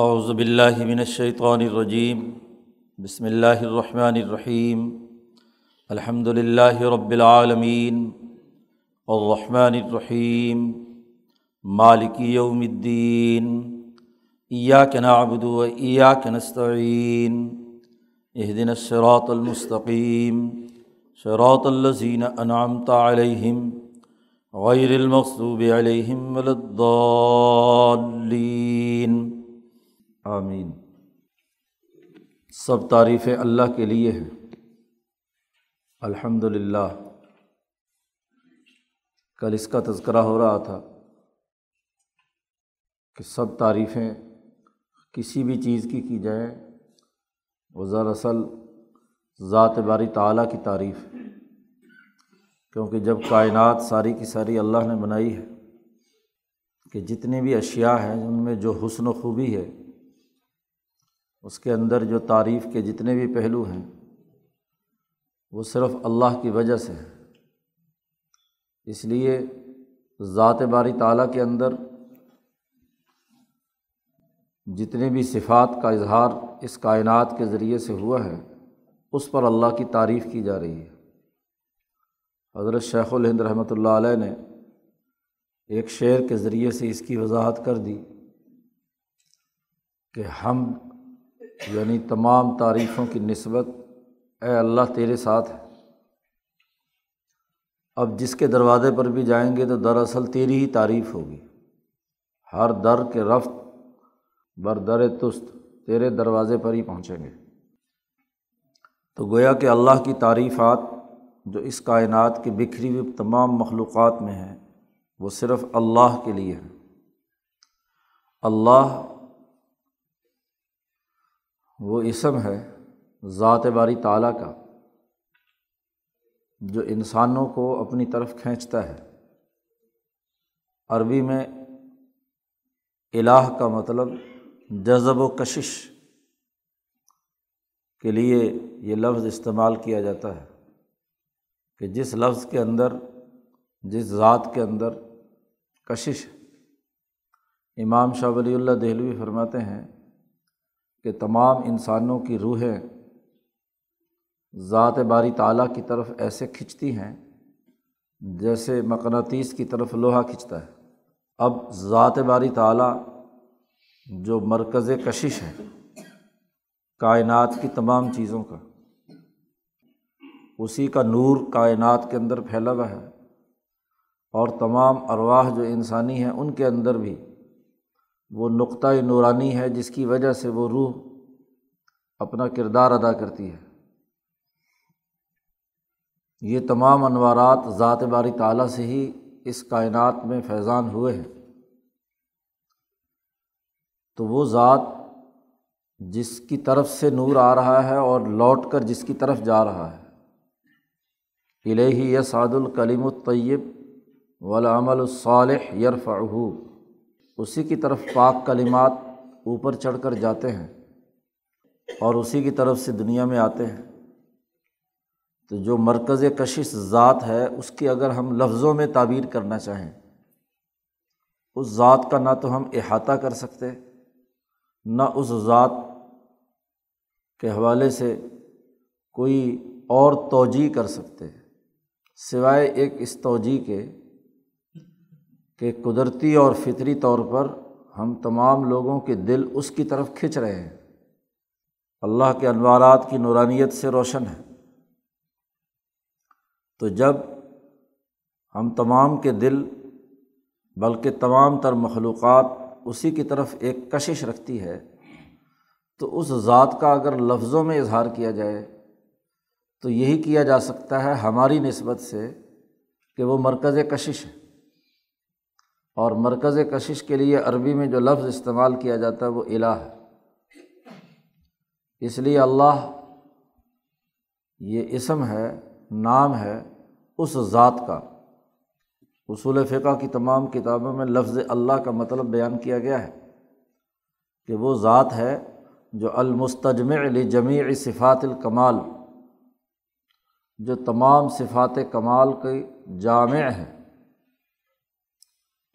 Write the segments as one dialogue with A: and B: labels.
A: اعوذ باللہ من الشیطان الرجیم، بسم اللہ الرحمن الرحیم، الحمد للہ رب العالمین، الرحمن الرحیم، مالک یوم الدین، ایاک نعبد و ایاک نستعین، اہدنا الصراط المستقیم، صراط الذین انعمت علیہم، غیر المغضوب علیہم ولا الضالین۔ آمین۔ سب تعریفیں اللہ کے لیے ہیں۔ الحمد للہ کل اس کا تذکرہ ہو رہا تھا کہ سب تعریفیں کسی بھی چیز کی کی جائیں وہ دراصل ذات باری تعلیٰ کی تعریف۔ ہے کیونکہ جب کائنات ساری کی ساری اللہ نے بنائی ہے کہ جتنی بھی اشیاء ہیں، ان میں جو حسن و خوبی ہے اس کے اندر جو تعریف کے جتنے بھی پہلو ہیں، وہ صرف اللہ کی وجہ سے ہے اس لیے ذات باری تعلیٰ کے اندر جتنے بھی صفات کا اظہار اس کائنات کے ذریعے سے ہوا ہے، اس پر اللہ کی تعریف کی جا رہی ہے۔ حضرت شیخ الہند رحمۃ اللہ علیہ نے ایک شعر کے ذریعے سے اس کی وضاحت کر دی کہ ہم یعنی تمام تعریفوں کی نسبت، اے اللہ تیرے ساتھ ہے۔ اب جس کے دروازے پر بھی جائیں گے تو دراصل تیری ہی تعریف ہوگی۔ ہر در کے رفت بر در تست تیرے دروازے پر ہی پہنچیں گے۔ تو گویا کہ اللہ کی تعریفات جو اس کائنات کی بکھری ہوئی تمام مخلوقات میں ہیں، وہ صرف اللہ کے لیے ہیں۔ اللہ وہ اسم ہے ذات باری تعلیٰ کا، جو انسانوں کو اپنی طرف کھینچتا ہے۔ عربی میں الہ کا مطلب جذب و کشش کے لیے یہ لفظ استعمال کیا جاتا ہے کہ جس لفظ کے اندر، جس ذات کے اندر کشش امام شاہ ولی اللہ دہلوی فرماتے ہیں کہ تمام انسانوں کی روحیں ذات باری تعلیٰ کی طرف ایسے کھنچتی ہیں جیسے مقناطیس کی طرف لوہا کھنچتا ہے۔ اب ذات باری تعلیٰ جو مرکز کشش ہے کائنات کی تمام چیزوں کا، اسی کا نور کائنات کے اندر پھیلا ہوا ہے اور تمام ارواح جو انسانی ہیں ان کے اندر بھی وہ نقطۂ نورانی ہے جس کی وجہ سے وہ روح اپنا کردار ادا کرتی ہے۔ یہ تمام انوارات ذات باری تعلیٰ سے ہی اس کائنات میں فیضان ہوئے ہیں۔ تو وہ ذات جس کی طرف سے نور آ رہا ہے اور لوٹ کر جس کی طرف جا رہا ہے۔ الہی یا سعد الکلیم الطیب ولامل الصالح یرفع اسی کی طرف پاک کلمات اوپر چڑھ کر جاتے ہیں اور اسی کی طرف سے دنیا میں آتے ہیں۔ تو جو مرکز کشش ذات ہے، اس کی اگر ہم لفظوں میں تعبیر کرنا چاہیں، اس ذات کا نہ تو ہم احاطہ کر سکتے، نہ اس ذات کے حوالے سے کوئی اور توجہ کر سکتے، سوائے ایک اس توجہ کے کہ قدرتی اور فطری طور پر ہم تمام لوگوں کے دل اس کی طرف کھنچ رہے ہیں۔ اللہ کے انوارات کی نورانیت سے روشن ہے تو جب ہم تمام کے دل، بلکہ تمام تر مخلوقات اسی کی طرف ایک کشش رکھتی ہے، تو اس ذات کا اگر لفظوں میں اظہار کیا جائے، تو یہی کیا جا سکتا ہے ہماری نسبت سے کہ وہ مرکز کشش ہے۔ اور مرکز کشش کے لیے عربی میں جو لفظ استعمال کیا جاتا ہے وہ الہ ہے۔ اس لیے اللہ یہ اسم ہے، نام ہے اس ذات کا۔ اصول فقہ کی تمام کتابوں میں لفظ اللہ کا مطلب بیان کیا گیا ہے کہ وہ ذات ہے جو المستجمع علی جمیع صفات الکمال، جو تمام صفات کمال کے جامع ہے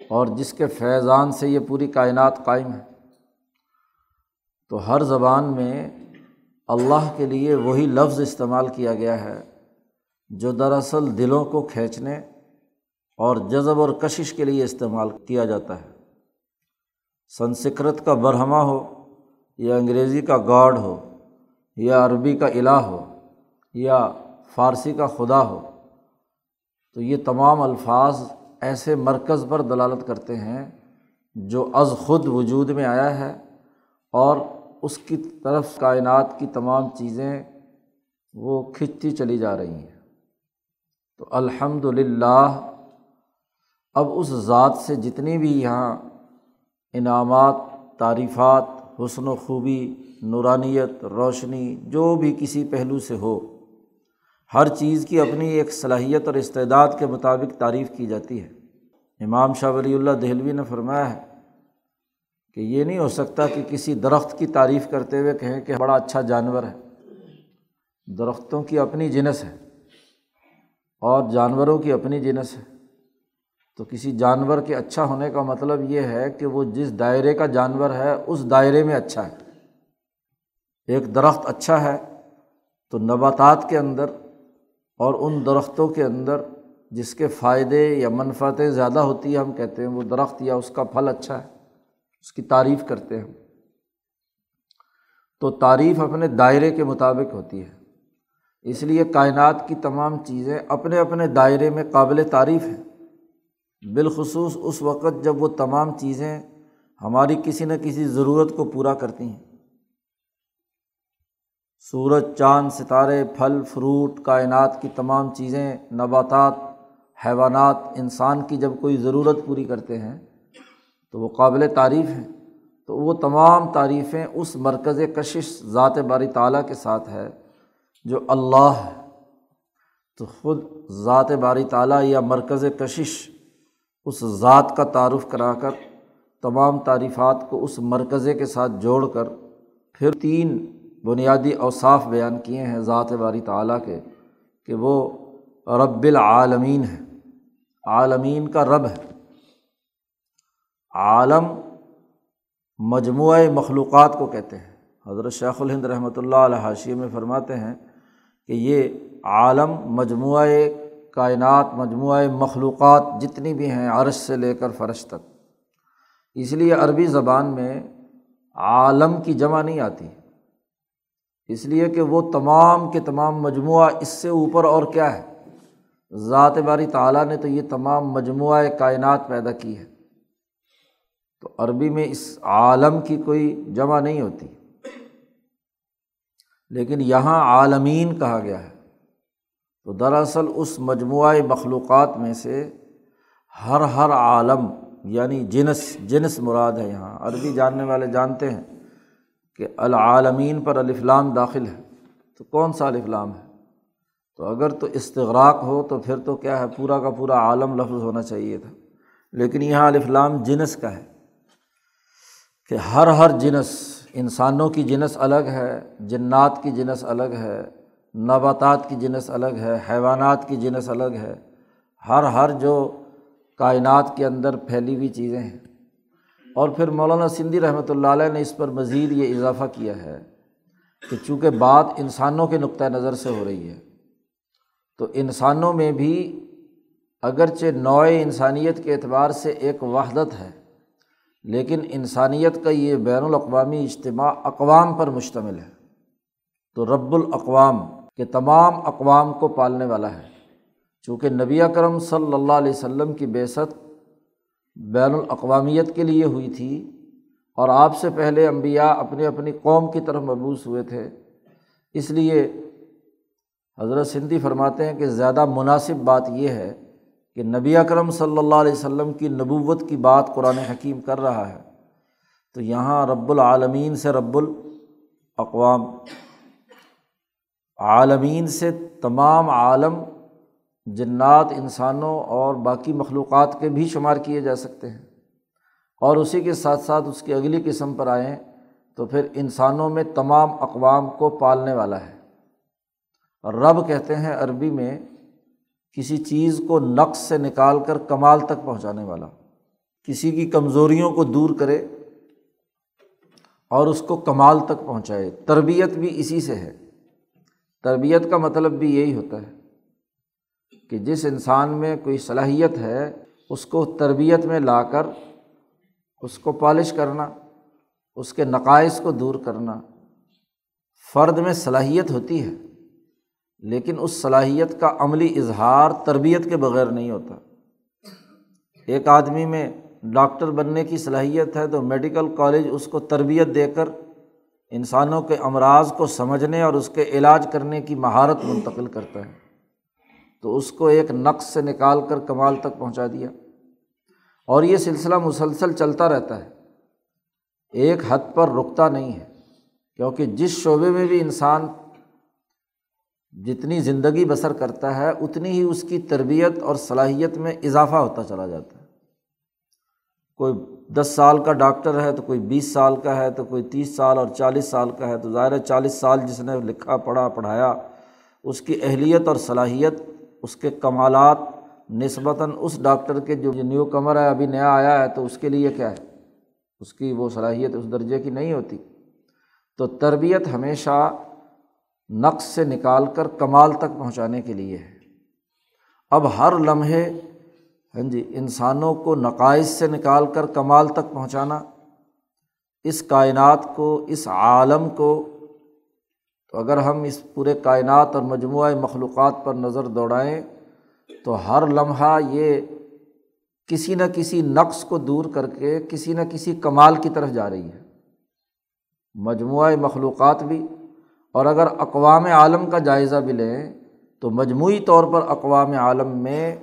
A: اور جس کے فیضان سے یہ پوری کائنات قائم ہے۔ تو ہر زبان میں اللہ کے لیے وہی لفظ استعمال کیا گیا ہے جو دراصل دلوں کو کھینچنے اور جذب اور کشش کے لیے استعمال کیا جاتا ہے۔ سنسکرت کا برہمہ ہو، یا انگریزی کا گاڈ ہو، یا عربی کا الہ ہو، یا فارسی کا خدا ہو، تو یہ تمام الفاظ ایسے مرکز پر دلالت کرتے ہیں جو از خود وجود میں آیا ہے اور اس کی طرف کائنات کی تمام چیزیں وہ کھنچتی چلی جا رہی ہیں۔ تو الحمد للہ اب اس ذات سے جتنی بھی یہاں انعامات، تعریفات، حسن و خوبی، نورانیت، روشنی، جو بھی کسی پہلو سے ہو ہر چیز کی اپنی ایک صلاحیت اور استعداد کے مطابق تعریف کی جاتی ہے۔ امام شاہ ولی اللہ دہلوی نے فرمایا ہے کہ یہ نہیں ہو سکتا کہ کسی درخت کی تعریف کرتے ہوئے کہیں کہ بڑا اچھا جانور ہے۔ درختوں کی اپنی جنس ہے اور جانوروں کی اپنی جنس ہے۔ تو کسی جانور کے اچھا ہونے کا مطلب یہ ہے کہ وہ جس دائرے کا جانور ہے، اس دائرے میں اچھا ہے۔ ایک درخت اچھا ہے تو نباتات کے اندر اور ان درختوں کے اندر جس کے فائدے یا منفعتیں زیادہ ہوتی ہیں، ہم کہتے ہیں وہ درخت یا اس کا پھل اچھا ہے، اس کی تعریف کرتے ہیں تو تعریف اپنے دائرے کے مطابق ہوتی ہے۔ اس لیے کائنات کی تمام چیزیں اپنے اپنے دائرے میں قابل تعریف ہیں۔ بالخصوص اس وقت جب وہ تمام چیزیں ہماری کسی نہ کسی ضرورت کو پورا کرتی ہیں۔ سورج، چاند، ستارے، پھل، فروٹ، کائنات کی تمام چیزیں، نباتات، حیوانات، انسان کی جب کوئی ضرورت پوری کرتے ہیں، تو وہ قابل تعریف ہیں۔ تو وہ تمام تعریفیں اس مرکز کشش ذات باری تعالیٰ کے ساتھ ہے جو اللہ ہے۔ تو خود ذات باری تعالیٰ یا مرکز کشش اس ذات کا تعارف کرا کر تمام تعریفات کو اس مرکزے کے ساتھ جوڑ کر پھر تین بنیادی اوصاف بیان کیے ہیں ذات باری تعالیٰ کے کہ وہ رب العالمین ہے۔ عالمین کا رب ہے۔ عالم مجموعہ مخلوقات کو کہتے ہیں۔ حضرت شیخ الہند رحمۃ اللہ علیہ حاشیے میں فرماتے ہیں کہ یہ عالم مجموعہ کائنات، مجموعہ مخلوقات جتنی بھی ہیں عرش سے لے کر فرش تک۔ اس لیے عربی زبان میں عالم کی جمع نہیں آتی۔ اس لیے کہ وہ تمام کے تمام مجموعہ اس سے اوپر اور کیا ہے؟ ذات باری تعالیٰ نے تو یہ تمام مجموعہ کائنات پیدا کی ہے۔ تو عربی میں اس عالم کی کوئی جمع نہیں ہوتی۔ لیکن یہاں عالمین کہا گیا ہے۔ تو دراصل اس مجموعہ مخلوقات میں سے ہر ہر عالم یعنی جنس جنس مراد ہے یہاں۔ عربی جاننے والے جانتے ہیں۔ کہ العالمین پر الفلام داخل ہے، تو کون سا الفلام ہے؟ تو اگر تو استغراق ہو تو پھر تو کیا ہے، پورا کا پورا عالم لفظ ہونا چاہیے تھا۔ لیکن یہاں الفلام جنس کا ہے کہ ہر ہر جنس، انسانوں کی جنس الگ ہے، جنات کی جنس الگ ہے، نباتات کی جنس الگ ہے، حیوانات کی جنس الگ ہے۔ ہر ہر جو کائنات کے اندر پھیلی ہوئی چیزیں ہیں۔ اور پھر مولانا سندھی رحمۃ اللہ علیہ نے اس پر مزید یہ اضافہ کیا ہے کہ چونکہ بات انسانوں کے نقطۂ نظر سے ہو رہی ہے، تو انسانوں میں بھی اگرچہ نوع انسانیت کے اعتبار سے ایک وحدت ہے، لیکن انسانیت کا یہ بین الاقوامی اجتماع اقوام پر مشتمل ہے۔ تو رب الاقوام کے تمام اقوام کو پالنے والا ہے۔ چونکہ نبی اکرم صلی اللہ علیہ وسلم کی بیست بین الاقوامیت کے لیے ہوئی تھی اور آپ سے پہلے امبیا اپنے اپنی قوم کی طرف مبوس ہوئے تھے۔ اس لیے حضرت سندھی فرماتے ہیں کہ زیادہ مناسب بات یہ ہے کہ نبی اکرم صلی اللہ علیہ وسلم کی نبوت کی بات قرآن حکیم کر رہا ہے۔ تو یہاں رب العالمین سے رب الاقوام، عالمین سے تمام عالم جنات انسانوں اور باقی مخلوقات کے بھی شمار کیے جا سکتے ہیں۔ اور اسی کے ساتھ ساتھ اس کی اگلی قسم پر آئیں تو پھر انسانوں میں تمام اقوام کو پالنے والا ہے۔ اور رب کہتے ہیں عربی میں کسی چیز کو نقص سے نکال کر کمال تک پہنچانے والا۔ کسی کی کمزوریوں کو دور کرے اور اس کو کمال تک پہنچائے۔ تربیت بھی اسی سے ہے۔ تربیت کا مطلب بھی یہی ہوتا ہے۔ کہ جس انسان میں کوئی صلاحیت ہے، اس کو تربیت میں لا کر، اس کو پالش کرنا، اس کے نقائص کو دور کرنا فرد میں صلاحیت ہوتی ہے، لیکن اس صلاحیت کا عملی اظہار تربیت کے بغیر نہیں ہوتا۔ ایک آدمی میں ڈاکٹر بننے کی صلاحیت ہے تو میڈیکل کالج اس کو تربیت دے کر انسانوں کے امراض کو سمجھنے اور اس کے علاج کرنے کی مہارت منتقل کرتا ہے۔ تو اس کو ایک نقص سے نکال کر کمال تک پہنچا دیا۔ اور یہ سلسلہ مسلسل چلتا رہتا ہے۔ ایک حد پر رکتا نہیں ہے، کیونکہ جس شعبے میں بھی انسان جتنی زندگی بسر کرتا ہے، اتنی ہی اس کی تربیت اور صلاحیت میں اضافہ ہوتا چلا جاتا ہے۔ کوئی دس سال کا ڈاکٹر ہے تو کوئی بیس سال کا ہے، تو کوئی تیس سال اور چالیس سال کا ہے۔ تو ظاہر ہے چالیس سال جس نے لکھا، پڑھا، پڑھایا، اس کی اہلیت اور صلاحیت اس کے کمالات نسبتاً اس ڈاکٹر کے جو نیو کمر ہے، ابھی نیا آیا ہے، تو اس کے لیے کیا ہے؟ اس کی وہ صلاحیت اس درجے کی نہیں ہوتی۔ تو تربیت ہمیشہ نقص سے نکال کر کمال تک پہنچانے کے لیے ہے۔ اب ہر لمحے ہاں جی انسانوں کو نقائص سے نکال کر کمال تک پہنچانا، اس کائنات کو، اس عالم کو تو اگر ہم اس پورے کائنات اور مجموعہ مخلوقات پر نظر دوڑائیں تو ہر لمحہ یہ کسی نہ کسی نقص کو دور کر کے کسی نہ کسی کمال کی طرف جا رہی ہے۔ مجموعہ مخلوقات بھی اور اگر اقوام عالم کا جائزہ بھی لیں تو مجموعی طور پر اقوام عالم میں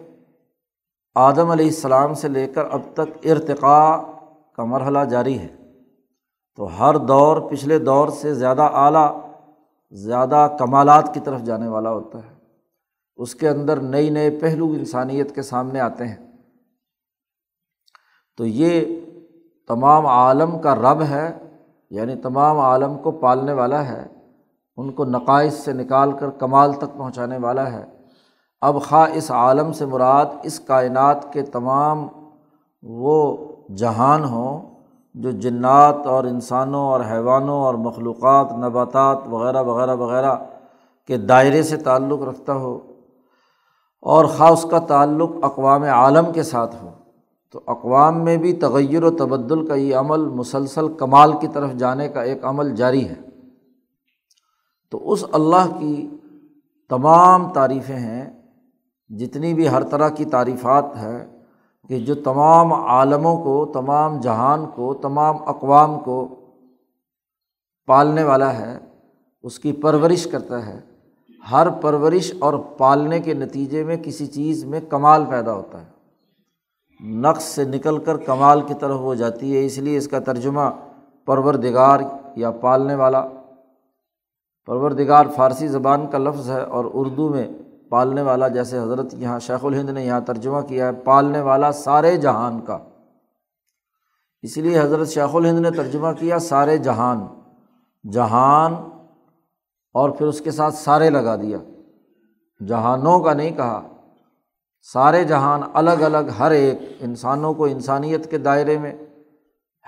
A: آدم علیہ السلام سے لے کر اب تک ارتقاء کا مرحلہ جاری ہے۔ تو ہر دور پچھلے دور سے زیادہ اعلیٰ زیادہ کمالات کی طرف جانے والا ہوتا ہے۔ اس کے اندر نئی نئے پہلو انسانیت کے سامنے آتے ہیں۔ تو یہ تمام عالم کا رب ہے یعنی تمام عالم کو پالنے والا ہے، ان کو نقائص سے نکال کر کمال تک پہنچانے والا ہے۔ اب خواہ اس عالم سے مراد اس کائنات کے تمام وہ جہان ہوں جو جنات اور انسانوں اور حیوانوں اور مخلوقات، نباتات وغیرہ وغیرہ وغیرہ کے دائرے سے تعلق رکھتا ہو اور خواہ اس کا تعلق اقوام عالم کے ساتھ ہو، تو اقوام میں بھی تغیر و تبدل کا یہ عمل مسلسل کمال کی طرف جانے کا ایک عمل جاری ہے۔ تو اس اللہ کی تمام تعریفیں ہیں، جتنی بھی ہر طرح کی تعریفات ہے کہ جو تمام عالموں کو، تمام جہان کو، تمام اقوام کو پالنے والا ہے، اس کی پرورش کرتا ہے، ہر پرورش اور پالنے کے نتیجے میں کسی چیز میں کمال پیدا ہوتا ہے۔ نقص سے نکل کر کمال کی طرف ہو جاتی ہے، اس لیے اس کا ترجمہ پرور دگار یا پالنے والا۔ پرور دگار فارسی زبان کا لفظ ہے اور اردو میں پالنے والا جیسے حضرت یہاں شیخ الہند نے یہاں ترجمہ کیا ہے، پالنے والا سارے جہان کا۔ اس لیے حضرت شیخ الہند نے ترجمہ کیا سارے جہان۔ جہان اور پھر اس کے ساتھ سارے لگا دیا۔ جہانوں کا نہیں کہا۔ سارے جہان الگ الگ ہر ایک انسانوں کو انسانیت کے دائرے میں،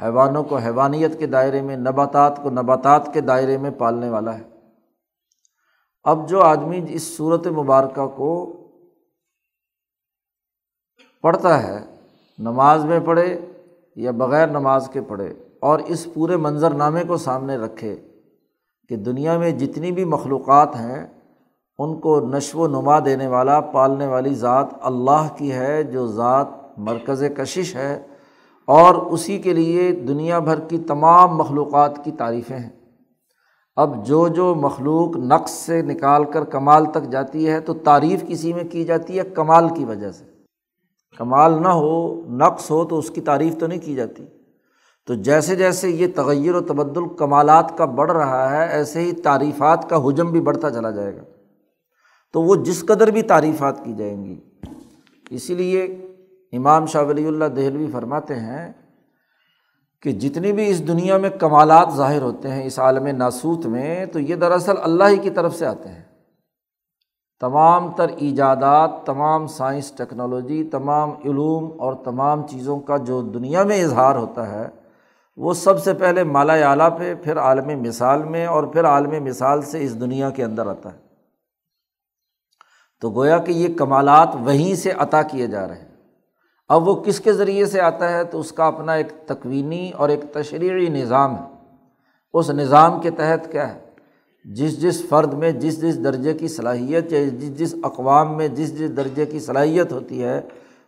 A: حیوانوں کو حیوانیت کے دائرے میں، نباتات کو نباتات کے دائرے میں پالنے والا ہے۔ اب جو آدمی اس صورت مبارکہ کو پڑھتا ہے، نماز میں پڑھے یا بغیر نماز کے پڑھے، اور اس پورے منظر نامے کو سامنے رکھے کہ دنیا میں جتنی بھی مخلوقات ہیں، ان کو نشو و نما دینے والا، پالنے والی ذات اللہ کی ہے، جو ذات مرکز کشش ہے، اور اسی کے لیے دنیا بھر کی تمام مخلوقات کی تعریفیں ہیں۔ اب جو جو مخلوق نقص سے نکال کر کمال تک جاتی ہے تو تعریف کسی میں کی جاتی ہے کمال کی وجہ سے۔ کمال نہ ہو، نقص ہو تو اس کی تعریف تو نہیں کی جاتی۔ تو جیسے جیسے یہ تغیر و تبدل کمالات کا بڑھ رہا ہے، ایسے ہی تعریفات کا حجم بھی بڑھتا چلا جائے گا۔ تو وہ جس قدر بھی تعریفات کی جائیں گی۔ اسی لیے امام شاہ ولی اللہ دہلوی فرماتے ہیں کہ جتنی بھی اس دنیا میں کمالات ظاہر ہوتے ہیں، اس عالم ناسوت میں، تو یہ دراصل اللہ ہی کی طرف سے آتے ہیں۔ تمام تر ایجادات، تمام سائنس، ٹیکنالوجی، تمام علوم اور تمام چیزوں کا جو دنیا میں اظہار ہوتا ہے، وہ سب سے پہلے مالا اعلیٰ پہ، پھر عالم مثال میں اور پھر عالم مثال سے اس دنیا کے اندر آتا ہے۔ تو گویا کہ یہ کمالات وہیں سے عطا کیے جا رہے ہیں۔ اب وہ کس کے ذریعے سے آتا ہے تو اس کا اپنا ایک تکوینی اور ایک تشریحی نظام ہے۔ اس نظام کے تحت کیا ہے؟ جس جس فرد میں جس جس درجے کی صلاحیت یا جس جس اقوام میں جس جس درجے کی صلاحیت ہوتی ہے،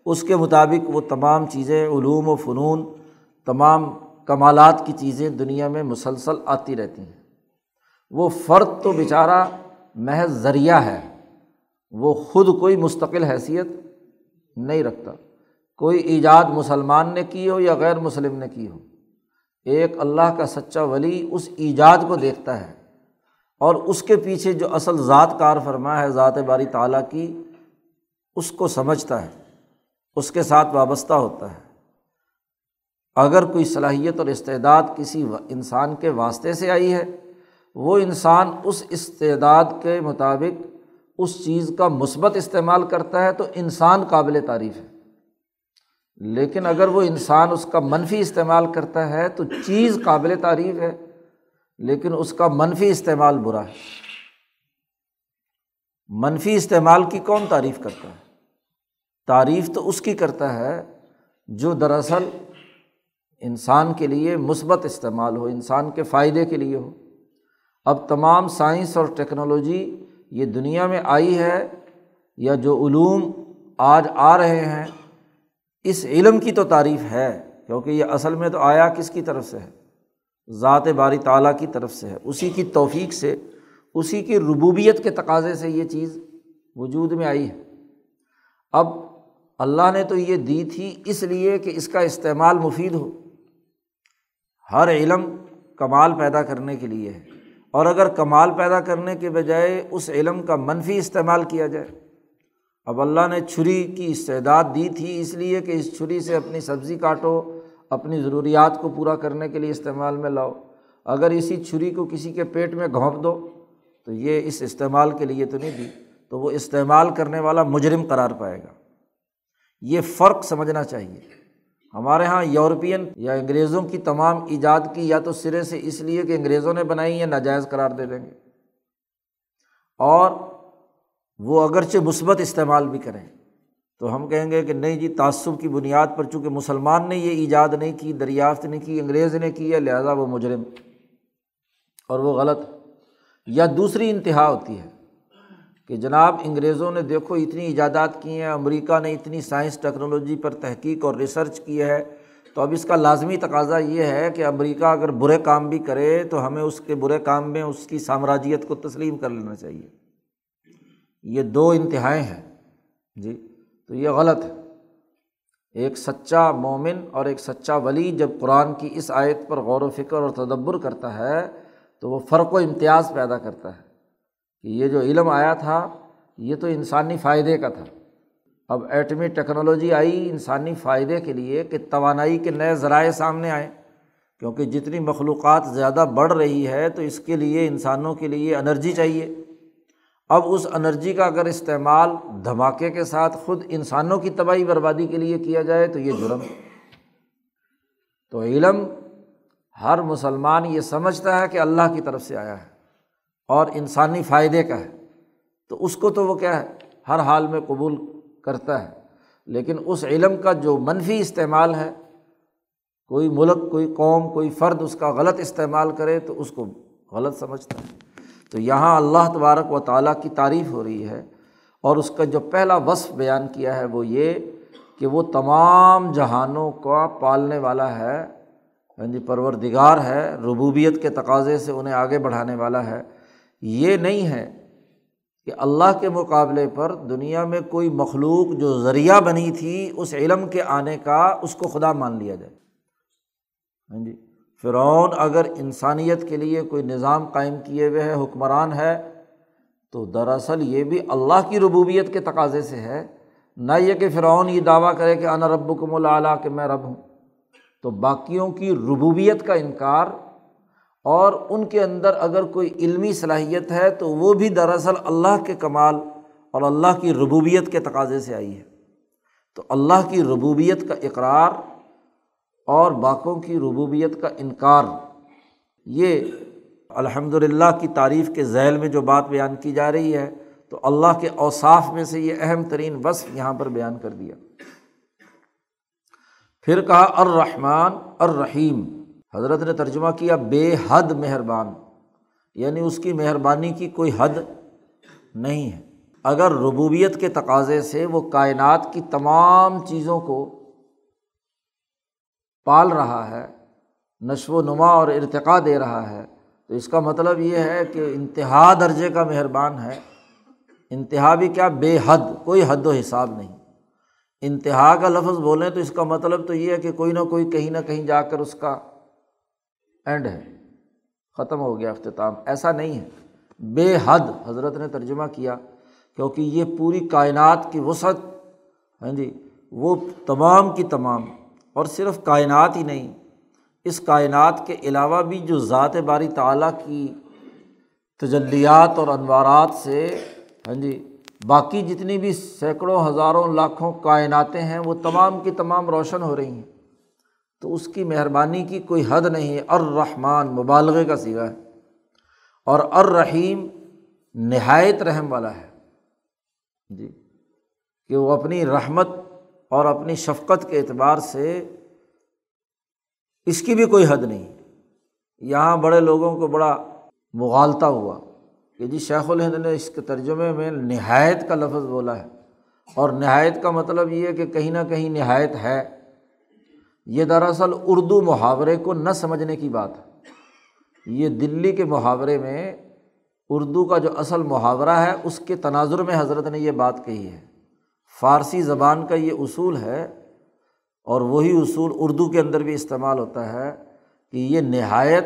A: اس کے مطابق وہ تمام چیزیں، علوم و فنون، تمام کمالات کی چیزیں دنیا میں مسلسل آتی رہتی ہیں۔ وہ فرد تو بیچارہ محض ذریعہ ہے، وہ خود کوئی مستقل حیثیت نہیں رکھتا۔ کوئی ایجاد مسلمان نے کی ہو یا غیر مسلم نے کی ہو۔ ایک اللہ کا سچا ولی اس ایجاد کو دیکھتا ہے اور اس کے پیچھے جو اصل ذات کار فرما ہے، ذات باری تعالیٰ کی، اس کو سمجھتا ہے، اس کے ساتھ وابستہ ہوتا ہے۔ اگر کوئی صلاحیت اور استعداد کسی انسان کے واسطے سے آئی ہے، وہ انسان اس استعداد کے مطابق اس چیز کا مثبت استعمال کرتا ہے تو انسان قابل تعریف ہے۔ لیکن اگر وہ انسان اس کا منفی استعمال کرتا ہے تو چیز قابل تعریف ہے، لیکن اس کا منفی استعمال برا ہے۔ منفی استعمال کی کون تعریف کرتا ہے؟ تعریف تو اس کی کرتا ہے جو دراصل انسان کے لیے مثبت استعمال ہو، انسان کے فائدے کے لیے ہو۔ اب تمام سائنس اور ٹیکنالوجی یہ دنیا میں آئی ہے یا جو علوم آج آ رہے ہیں اس علم کی تو تعریف ہے، کیونکہ یہ اصل میں تو آیا کس کی طرف سے ہے؟ ذات باری تعالیٰ کی طرف سے ہے۔ اسی کی توفیق سے، اسی کی ربوبیت کے تقاضے سے یہ چیز وجود میں آئی ہے۔ ب اللہ نے تو یہ دی تھی اس لیے کہ اس کا استعمال مفید ہو۔ ہر علم کمال پیدا کرنے کے لیے ہے۔ اور اگر کمال پیدا کرنے کے بجائے اس علم کا منفی استعمال کیا جائے اب اللہ نے چھری کی استعداد دی تھی اس لیے کہ اس چھری سے اپنی سبزی کاٹو، اپنی ضروریات کو پورا کرنے کے لیے استعمال میں لاؤ۔ اگر اسی چھری کو کسی کے پیٹ میں گھونپ دو، تو یہ اس استعمال کے لیے تو نہیں دی، تو وہ استعمال کرنے والا مجرم قرار پائے گا۔ یہ فرق سمجھنا چاہیے۔ ہمارے یہاں یورپین یا انگریزوں کی تمام ایجاد کی یا تو سرے سے اس لیے کہ انگریزوں نے بنائی ہے ناجائز قرار دے دیں گے۔ اور وہ اگرچہ مثبت استعمال بھی کریں۔ تو ہم کہیں گے کہ نہیں جی تعصب کی بنیاد پر چونکہ مسلمان نے یہ ایجاد نہیں کی، دریافت نہیں کی، انگریز نے کی ہے، لہٰذا وہ مجرم۔ اور وہ غلط۔ یا دوسری انتہا ہوتی ہے کہ جناب انگریزوں نے دیکھو اتنی ایجادات کی ہیں، امریکہ نے اتنی سائنس ٹیکنالوجی پر تحقیق اور ریسرچ کی ہے۔ تو اب اس کا لازمی تقاضا یہ ہے کہ امریکہ اگر برے کام بھی کرے تو ہمیں اس کے برے کام میں اس کی سامراجیت کو تسلیم کر لینا چاہیے۔ یہ دو انتہائیں ہیں۔ جی تو یہ غلط ہے۔ ایک سچا مومن اور ایک سچا ولی جب قرآن کی اس آیت پر غور و فکر اور تدبر کرتا ہے، تو وہ فرق و امتیاز پیدا کرتا ہے کہ یہ جو علم آیا تھا، یہ تو انسانی فائدے کا تھا۔ اب ایٹمی ٹیکنالوجی آئی انسانی فائدے کے لیے کہ توانائی کے نئے ذرائع سامنے آئے کیونکہ جتنی مخلوقات زیادہ بڑھ رہی ہے، تو اس کے لیے انسانوں کے لیے انرجی چاہیے۔ اب اس انرجی کا اگر استعمال دھماکے کے ساتھ خود انسانوں کی تباہی بربادی کے لیے کیا جائے تو یہ جرم تو علم، ہر مسلمان یہ سمجھتا ہے کہ اللہ کی طرف سے آیا ہے اور انسانی فائدے کا ہے۔ تو اس کو تو وہ کیا ہے، ہر حال میں قبول کرتا ہے۔ لیکن اس علم کا جو منفی استعمال ہے، کوئی ملک، کوئی قوم، کوئی فرد اس کا غلط استعمال کرے تو اس کو غلط سمجھتا ہے۔ تو یہاں اللہ تبارک و تعالیٰ کی تعریف ہو رہی ہے اور اس کا جو پہلا وصف بیان کیا ہے وہ یہ کہ وہ تمام جہانوں کا پالنے والا ہے ہاں جی پروردگار ہے، ربوبیت کے تقاضے سے انہیں آگے بڑھانے والا ہے۔ یہ نہیں ہے کہ اللہ کے مقابلے پر دنیا میں کوئی مخلوق جو ذریعہ بنی تھی اس علم کے آنے کا اس کو خدا مان لیا جائے۔ ہاں جی۔ فرعون اگر انسانیت کے لیے کوئی نظام قائم کیے ہوئے ہے، حکمران ہے، تو دراصل یہ بھی اللہ کی ربوبیت کے تقاضے سے ہے۔ نہ یہ کہ فرعون یہ دعویٰ کرے کہ انا رب کم کہ میں رب ہوں۔ تو باقیوں کی ربوبیت کا انکار اور ان کے اندر اگر کوئی علمی صلاحیت ہے، تو وہ بھی دراصل اللہ کے کمال اور اللہ کی ربوبیت کے تقاضے سے آئی ہے۔ تو اللہ کی ربوبیت کا اقرار اور باقوں کی ربوبیت کا انکار۔ یہ الحمد للہ کی تعریف کے ذیل میں جو بات بیان کی جا رہی ہے، تو اللہ کے اوصاف میں سے یہ اہم ترین وصف یہاں پر بیان کر دیا۔ پھر کہا، الرحمٰن، الرحیم۔ حضرت نے ترجمہ کیا، بے حد مہربان۔ یعنی اس کی مہربانی کی کوئی حد نہیں ہے۔ اگر ربوبیت کے تقاضے سے وہ کائنات کی تمام چیزوں کو پال رہا ہے، نشو و نما اور ارتقا دے رہا ہے۔ تو اس کا مطلب یہ ہے کہ انتہا درجے کا مہربان ہے۔ انتہا بھی کیا؟ بے حد، کوئی حد و حساب نہیں۔ انتہا کا لفظ بولیں تو اس کا مطلب تو یہ ہے کہ کوئی نہ کوئی کہیں نہ کہیں جا کر اس کا اینڈ ہے۔ ختم ہو گیا اختتام۔ ایسا نہیں ہے۔ بے حد حضرت نے ترجمہ کیا، کیونکہ یہ پوری کائنات کی وسعت ہاں جی وہ تمام کی تمام اور صرف کائنات ہی نہیں، اس کائنات کے علاوہ بھی جو ذات باری تعلیٰ کی تجلیات اور انوارات سے ہاں جی باقی جتنی بھی سینکڑوں، ہزاروں، لاکھوں کائناتیں ہیں، وہ تمام کی تمام روشن ہو رہی ہیں۔ تو اس کی مہربانی کی کوئی حد نہیں ہے۔ الرحمٰن مبالغے کا سیگا ہے۔ اور الرحیم نہایت رحم والا ہے۔ جی کہ وہ اپنی رحمت اور اپنی شفقت کے اعتبار سے اس کی بھی کوئی حد نہیں۔ یہاں بڑے لوگوں کو بڑا مغالطہ ہوا کہ جی شیخ الہند نے اس کے ترجمے میں نہایت کا لفظ بولا ہے۔ اور نہایت کا مطلب یہ ہے کہ کہیں نہ کہیں نہایت ہے۔ یہ دراصل اردو محاورے کو نہ سمجھنے کی بات ہے۔ یہ دلی کے محاورے میں اردو کا جو اصل محاورہ ہے، اس کے تناظر میں حضرت نے یہ بات کہی ہے۔ فارسی زبان کا یہ اصول ہے اور وہی اصول اردو کے اندر بھی استعمال ہوتا ہے کہ یہ نہایت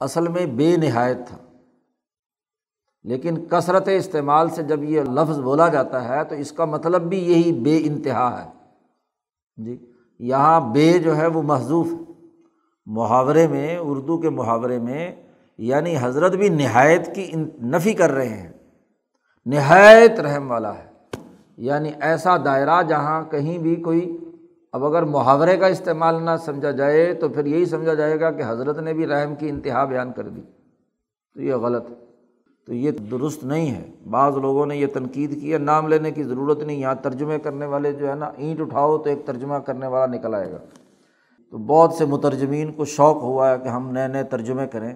A: اصل میں بے نہایت تھا۔ لیکن کثرت استعمال سے جب یہ لفظ بولا جاتا ہے تو اس کا مطلب بھی یہی بے انتہا ہے۔ جی یہاں بے جو ہے وہ محضوف محاورے میں، اردو کے محاورے میں یعنی حضرت بھی نہایت کی نفی کر رہے ہیں۔ نہایت رحم والا ہے۔ یعنی ایسا دائرہ جہاں کہیں بھی کوئی اب اگر محاورے کا استعمال نہ سمجھا جائے تو پھر یہی سمجھا جائے گا کہ حضرت نے بھی رحم کی انتہا بیان کر دی۔ تو یہ غلط ہے۔ تو یہ درست نہیں ہے۔ بعض لوگوں نے یہ تنقید کی ہے۔ نام لینے کی ضرورت نہیں۔ یہاں ترجمے کرنے والے جو ہے نا، اینٹ اٹھاؤ تو ایک ترجمہ کرنے والا نکل آئے گا۔ تو بہت سے مترجمین کو شوق ہوا ہے کہ ہم نئے نئے ترجمے کریں۔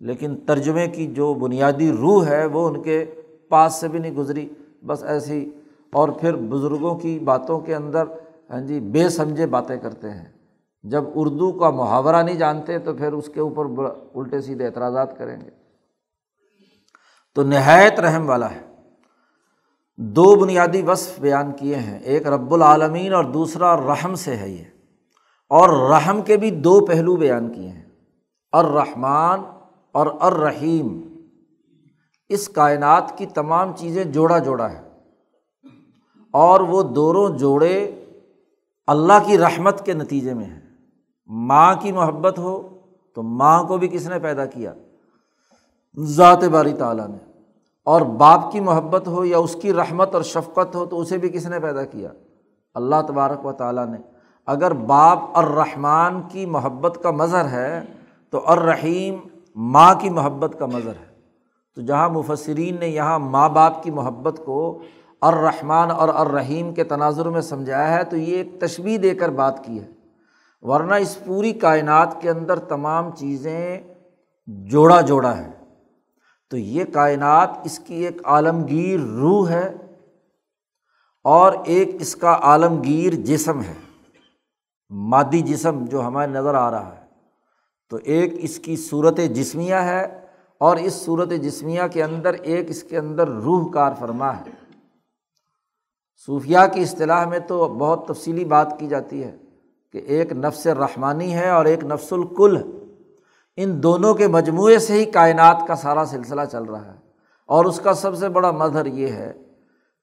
A: لیکن ترجمے کی جو بنیادی روح ہے، وہ ان کے پاس سے بھی نہیں گزری۔ بس ایسی اور پھر بزرگوں کی باتوں کے اندر ہاں جی بے سمجھے باتیں کرتے ہیں۔ جب اردو کا محاورہ نہیں جانتے تو پھر اس کے اوپر الٹے سیدھے اعتراضات کریں گے۔ تو نہایت رحم والا ہے۔ دو بنیادی وصف بیان کیے ہیں۔ ایک رب العالمین اور دوسرا رحم سے ہے یہ۔ اور رحم کے بھی دو پہلو بیان کیے ہیں۔ الرحمٰن اور الرحیم۔ اس کائنات کی تمام چیزیں جوڑا جوڑا ہے۔ اور وہ دونوں جوڑے اللہ کی رحمت کے نتیجے میں ہیں۔ ماں کی محبت ہو تو ماں کو بھی کس نے پیدا کیا؟ ذات باری تعالیٰ نے۔ اور باپ کی محبت ہو یا اس کی رحمت اور شفقت ہو تو اسے بھی کس نے پیدا کیا؟ اللہ تبارک و تعالیٰ نے۔ اگر باپ الرحمٰن کی محبت کا مظہر ہے تو الرحیم ماں کی محبت کا مظہر ہے۔ تو جہاں مفسرین نے یہاں ماں باپ کی محبت کو الرحمٰن اور الرحیم کے تناظر میں سمجھایا ہے، تو یہ ایک تشبیح دے کر بات کی ہے۔ ورنہ اس پوری کائنات کے اندر تمام چیزیں جوڑا جوڑا ہے تو یہ کائنات اس کی ایک عالمگیر روح ہے اور ایک اس کا عالمگیر جسم ہے، مادی جسم جو ہمارے نظر آ رہا ہے۔ تو ایک اس کی صورت جسمیہ ہے اور اس صورت جسمیہ کے اندر ایک اس کے اندر روح کار فرما ہے۔ صوفیہ کی اصطلاح میں تو بہت تفصیلی بات کی جاتی ہے کہ ایک نفس رحمانی ہے اور ایک نفس الکل ہے۔ ان دونوں کے مجموعے سے ہی کائنات کا سارا سلسلہ چل رہا ہے۔ اور اس کا سب سے بڑا مظہر یہ ہے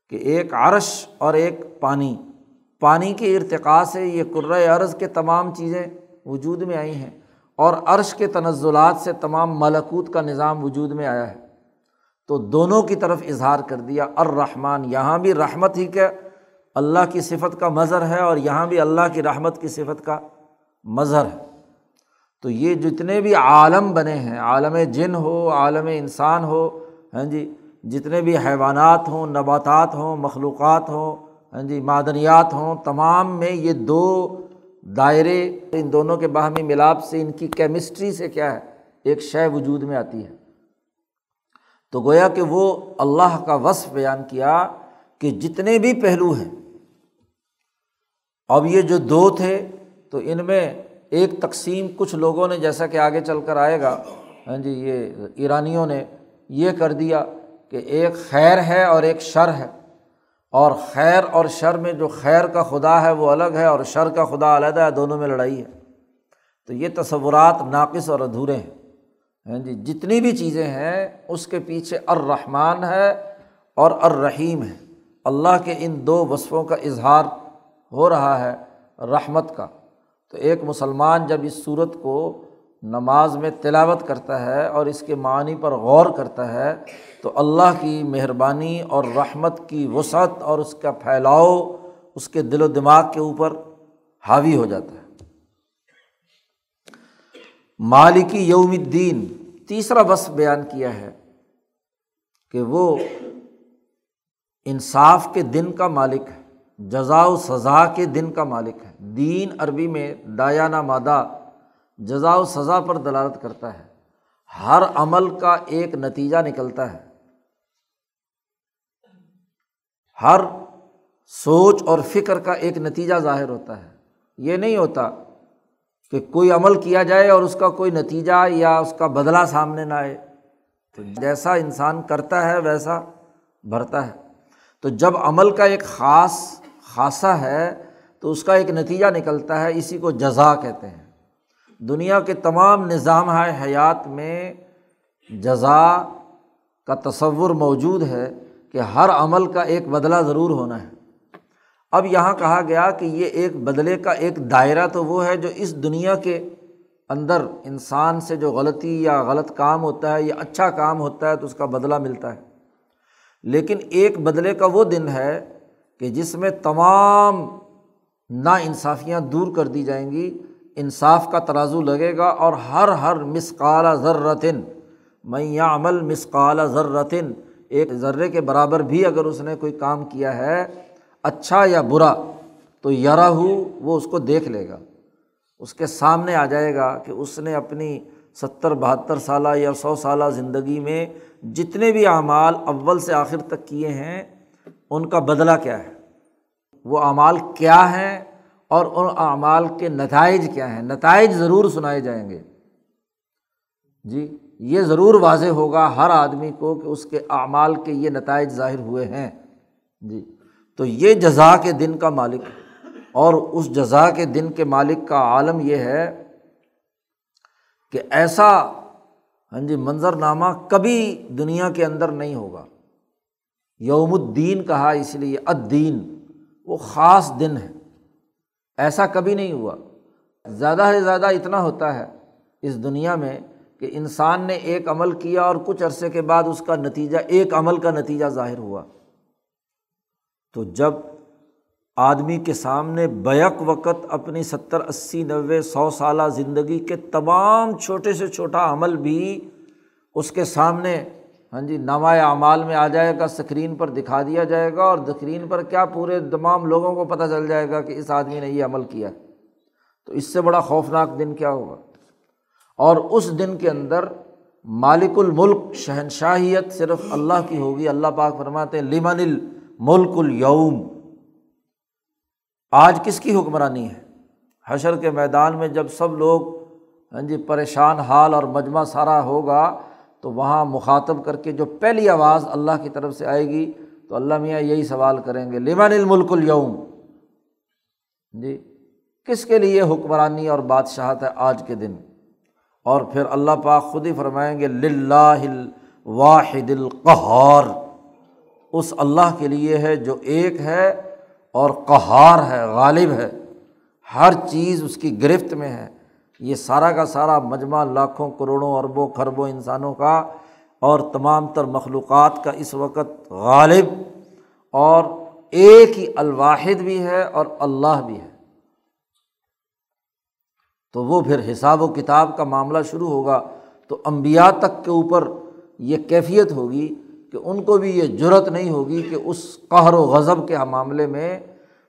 A: کہ ایک عرش اور ایک پانی۔ پانی کے ارتقاء سے یہ قرۂۂ عرض کے تمام چیزیں وجود میں آئی ہیں اور عرش کے تنزلات سے تمام ملکوت کا نظام وجود میں آیا ہے۔ تو دونوں کی طرف اظہار کر دیا، الرحمٰن، یہاں بھی رحمت ہی کا اللہ کی صفت کا مظہر ہے اور یہاں بھی اللہ کی رحمت کی صفت کا مظہر ہے۔ تو یہ جتنے بھی عالم بنے ہیں، عالم جن ہو، عالم انسان ہو ہاں جی جتنے بھی حیوانات ہوں، نباتات ہوں، مخلوقات ہوں ہاں جی معدنیات ہوں، تمام میں یہ دو دائرے، ان دونوں کے باہمی ملاپ سے، ان کی کیمسٹری سے کیا ہے، ایک شے وجود میں آتی ہے۔ تو گویا کہ وہ اللہ کا وصف بیان کیا کہ جتنے بھی پہلو ہیں، اب یہ جو دو تھے تو ان میں ایک تقسیم کچھ لوگوں نے جیسا کہ آگے چل کر آئے گا۔ ہاں جی یہ ایرانیوں نے یہ کر دیا کہ ایک خیر ہے اور ایک شر ہے۔ اور خیر اور شر میں جو خیر کا خدا ہے وہ الگ ہے اور شر کا خدا علیحدہ ہے، دونوں میں لڑائی ہے۔ تو یہ تصورات ناقص اور ادھورے ہیں۔ ہاں جی جتنی بھی چیزیں ہیں، اس کے پیچھے الرحمٰن ہے اور الرحیم ہے۔ اللہ کے ان دو وصفوں کا اظہار ہو رہا ہے رحمت کا۔ تو ایک مسلمان جب اس صورت کو نماز میں تلاوت کرتا ہے اور اس کے معنی پر غور کرتا ہے، تو اللہ کی مہربانی اور رحمت کی وسعت اور اس کا پھیلاؤ اس کے دل و دماغ کے اوپر حاوی ہو جاتا ہے۔ مالکی یوم الدین، تیسرا بس بیان کیا ہے کہ وہ انصاف کے دن کا مالک ہے جزا و سزا کے دن کا مالک ہے۔ دین عربی میں دایانہ مادہ جزا و سزا پر دلالت کرتا ہے۔ ہر عمل کا ایک نتیجہ نکلتا ہے۔ ہر سوچ اور فکر کا ایک نتیجہ ظاہر ہوتا ہے۔ یہ نہیں ہوتا کہ کوئی عمل کیا جائے اور اس کا کوئی نتیجہ یا اس کا بدلہ سامنے نہ آئے۔ تو جیسا انسان کرتا ہے، ویسا بھرتا ہے۔ تو جب عمل کا ایک خاص خاصا ہے، تو اس کا ایک نتیجہ نکلتا ہے، اسی کو جزا کہتے ہیں۔ دنیا کے تمام نظام حیات میں جزا کا تصور موجود ہے کہ ہر عمل کا ایک بدلہ ضرور ہونا ہے۔ اب یہاں کہا گیا کہ یہ ایک بدلے کا ایک دائرہ تو وہ ہے جو اس دنیا کے اندر انسان سے جو غلطی یا غلط کام ہوتا ہے یا اچھا کام ہوتا ہے تو اس کا بدلہ ملتا ہے۔ لیکن ایک بدلے کا وہ دن ہے کہ جس میں تمام نا انصافیاں دور کر دی جائیں گی، انصاف کا ترازو لگے گا اور ہر ہر مسقال ذرتن میں یا عمل مسقال ذرتن، ایک ذرے کے برابر بھی اگر اس نے کوئی کام کیا ہے اچھا یا برا، تو یارہ ہو، وہ اس کو دیکھ لے گا۔ اس کے سامنے آ جائے گا کہ اس نے اپنی ستر، بہتر سالہ یا سو سالہ زندگی میں جتنے بھی اعمال اول سے آخر تک کیے ہیں، ان کا بدلہ کیا ہے؟ وہ اعمال کیا ہیں اور ان اعمال کے نتائج کیا ہیں؟ نتائج ضرور سنائے جائیں گے۔ جی یہ ضرور واضح ہوگا ہر آدمی کو کہ اس کے اعمال کے یہ نتائج ظاہر ہوئے ہیں۔ جی۔ تو یہ جزا کے دن کا مالک اور اس جزا کے دن کے مالک کا عالم یہ ہے کہ ایسا ہاں جی منظر نامہ کبھی دنیا کے اندر نہیں ہوگا۔ یوم الدین کہا اس لیے ادین وہ خاص دن ہے۔ ایسا کبھی نہیں ہوا۔ زیادہ سے زیادہ اتنا ہوتا ہے اس دنیا میں کہ انسان نے ایک عمل کیا اور کچھ عرصے کے بعد اس کا نتیجہ، ایک عمل کا نتیجہ ظاہر ہوا۔ تو جب آدمی کے سامنے بیک وقت اپنی ستر اسی نوے سو سالہ زندگی کے تمام چھوٹے سے چھوٹا عمل بھی اس کے سامنے ہاں جی نمایاں اعمال میں آ جائے گا اسکرین پر دکھا دیا جائے گا، اور اسکرین پر کیا پورے تمام لوگوں کو پتہ چل جائے گا کہ اس آدمی نے یہ عمل کیا۔ تو اس سے بڑا خوفناک دن کیا ہوگا اور اس دن کے اندر مالک الملک، شہنشاہیت صرف اللہ کی ہوگی، اللہ پاک فرماتے لمن ال الملک الوم آج کس کی حکمرانی ہے؟ حشر کے میدان میں جب سب لوگ ہاں جی پریشان حال اور مجمع سارا ہوگا، تو وہاں مخاطب کر کے جو پہلی آواز اللہ کی طرف سے آئے گی، تو اللہ میاں یہی سوال کریں گے، لمن الملک الوم جی کس کے لیے حکمرانی اور بادشاہت ہے آج کے دن؟ اور پھر اللہ پاک خود ہی فرمائیں گے لاہ واحد القہار۔ اس اللہ کے لیے ہے جو ایک ہے اور قہار ہے، غالب ہے۔ ہر چیز اس کی گرفت میں ہے۔ یہ سارا کا سارا مجمع لاکھوں، کروڑوں، اربوں خربوں انسانوں کا اور تمام تر مخلوقات کا اس وقت غالب اور ایک ہی الواحد بھی ہے اور اللہ بھی ہے۔ تو وہ پھر حساب و کتاب کا معاملہ شروع ہوگا تو امبیا تک کے اوپر یہ کیفیت ہوگی کہ ان کو بھی یہ جرت نہیں ہوگی کہ اس قہر و غضب کے معاملے میں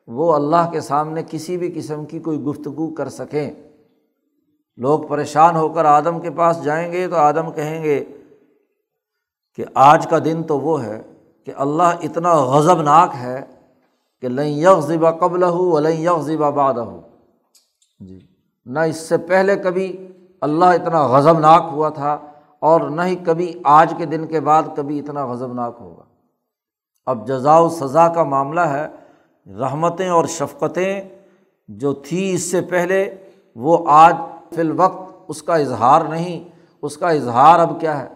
A: وہ اللہ کے سامنے کسی بھی قسم کی کوئی گفتگو کر سکیں۔ لوگ پریشان ہو کر آدم کے پاس جائیں گے تو آدم کہیں گے کہ آج کا دن تو وہ ہے کہ اللہ اتنا غضب ناک ہے کہ لئی یک ذبا قبل ہو لئی یک ذبا باد ہو جی۔ نہ اس سے پہلے کبھی اللہ اتنا غضب ناک ہوا تھا۔ اور نہ ہی کبھی آج کے دن کے بعد کبھی اتنا غضب ناک ہوگا۔ اب جزا و سزا کا معاملہ ہے، رحمتیں اور شفقتیں جو تھی اس سے پہلے، وہ آج فی الوقت اس کا اظہار نہیں، اس کا اظہار اب کیا ہے؟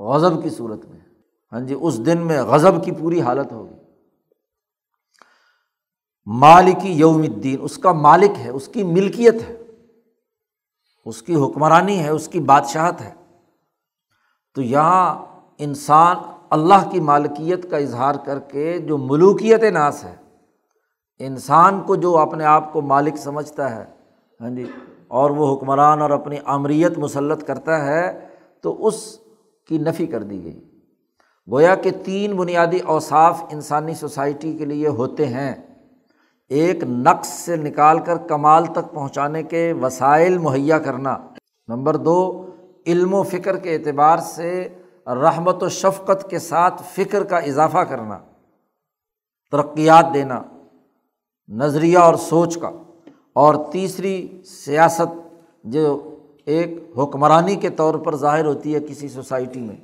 A: غضب کی صورت میں۔ ہاں جی اس دن میں غضب کی پوری حالت ہوگی۔ مالکی یوم الدین، اس کا مالک ہے، اس کی ملکیت ہے۔ اس کی حکمرانی ہے، اس کی بادشاہت ہے۔ تو یہاں انسان اللہ کی مالکیت کا اظہار کر کے جو ملوکیت ناس ہے، انسان کو جو اپنے آپ کو مالک سمجھتا ہے ہاں جی اور وہ حکمران اور اپنی آمریت مسلط کرتا ہے، تو اس کی نفی کر دی گئی۔ گویا کہ تین بنیادی اوصاف انسانی سوسائٹی کے لیے ہوتے ہیں۔ ایک، نقص سے نکال کر کمال تک پہنچانے کے وسائل مہیا کرنا۔ نمبر دو علم و فکر کے اعتبار سے رحمت و شفقت کے ساتھ فکر کا اضافہ کرنا، ترقیات دینا، نظریہ اور سوچ کا، اور تیسری سیاست جو ایک حکمرانی کے طور پر ظاہر ہوتی ہے کسی سوسائٹی میں۔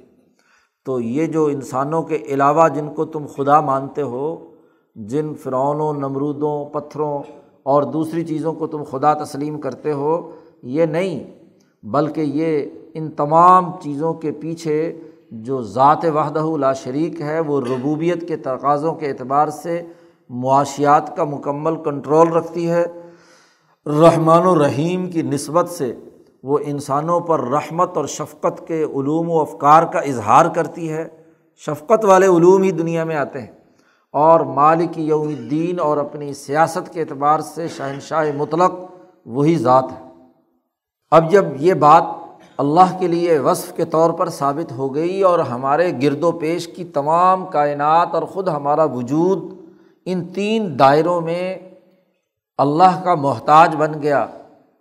A: تو یہ جو انسانوں کے علاوہ جن کو تم خدا مانتے ہو، جن فرعونوں، نمرودوں، پتھروں اور دوسری چیزوں کو تم خدا تسلیم کرتے ہو، یہ نہیں۔ بلکہ یہ ان تمام چیزوں کے پیچھے جو ذات وحدہ لا شریک ہے، وہ ربوبیت کے تقاضوں کے اعتبار سے معاشیات کا مکمل کنٹرول رکھتی ہے۔ رحمٰن الرحیم کی نسبت سے وہ انسانوں پر رحمت اور شفقت کے علوم و افکار کا اظہار کرتی ہے۔ شفقت والے علوم ہی دنیا میں آتے ہیں۔ اور مالک یوم الدین اور اپنی سیاست کے اعتبار سے شہنشاہ مطلق وہی ذات ہے۔ اب جب یہ بات اللہ کے لیے وصف کے طور پر ثابت ہو گئی اور ہمارے گرد و پیش کی تمام کائنات اور خود ہمارا وجود ان تین دائروں میں اللہ کا محتاج بن گیا،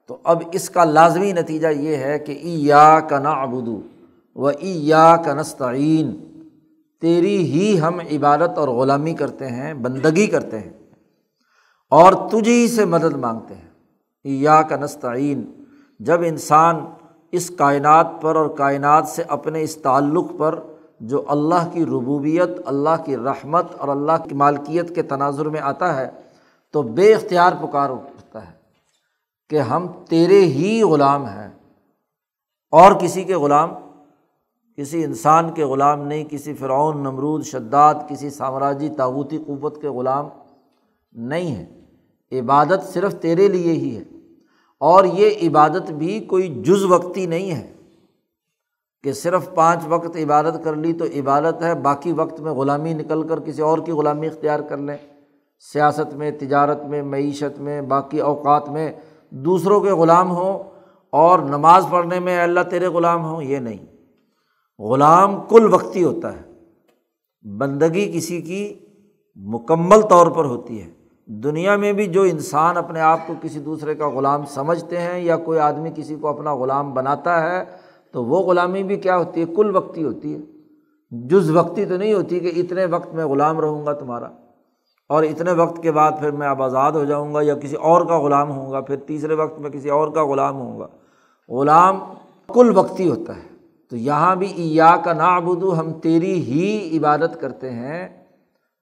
A: تو اب اس کا لازمی نتیجہ یہ ہے کہ ای یا کا نا ابودو و ای یا کا نستعین، تیری ہی ہم عبادت اور غلامی کرتے ہیں، بندگی کرتے ہیں اور تجھی سے مدد مانگتے ہیں۔ ای یا کا نستعین جب انسان اس کائنات پر اور کائنات سے اپنے اس تعلق پر جو اللہ کی ربوبیت، اللہ کی رحمت اور اللہ کی مالکیت کے تناظر میں آتا ہے، تو بے اختیار پکار اٹھتا ہے کہ ہم تیرے ہی غلام ہیں۔ اور کسی کے غلام، کسی انسان کے غلام نہیں، کسی فرعون، نمرود، شداد، کسی سامراجی تاوتی قوت کے غلام نہیں ہے عبادت صرف تیرے لیے ہی ہے۔ اور یہ عبادت بھی کوئی جز وقتی نہیں ہے کہ صرف پانچ وقت عبادت کر لی تو عبادت ہے، باقی وقت میں غلامی نکل کر کسی اور کی غلامی اختیار کر لیں۔ سیاست میں، تجارت میں، معیشت میں، باقی اوقات میں دوسروں کے غلام ہوں اور نماز پڑھنے میں اللہ تیرے غلام ہوں، یہ نہیں۔ غلام کل وقتی ہوتا ہے، بندگی کسی کی مکمل طور پر ہوتی ہے۔ دنیا میں بھی جو انسان اپنے آپ کو کسی دوسرے کا غلام سمجھتے ہیں یا کوئی آدمی کسی کو اپنا غلام بناتا ہے، تو وہ غلامی بھی کیا ہوتی ہے؟ کل وقتی ہوتی ہے۔ جز وقتی تو نہیں ہوتی کہ اتنے وقت میں غلام رہوں گا تمہارا۔ اور اتنے وقت کے بعد پھر میں اب آزاد ہو جاؤں گا یا کسی اور کا غلام ہوں گا، پھر تیسرے وقت میں کسی اور کا غلام ہوں گا۔ غلام کل وقتی ہوتا ہے۔ تو یہاں بھی ایا کا نابدو ہم تیری ہی عبادت کرتے ہیں۔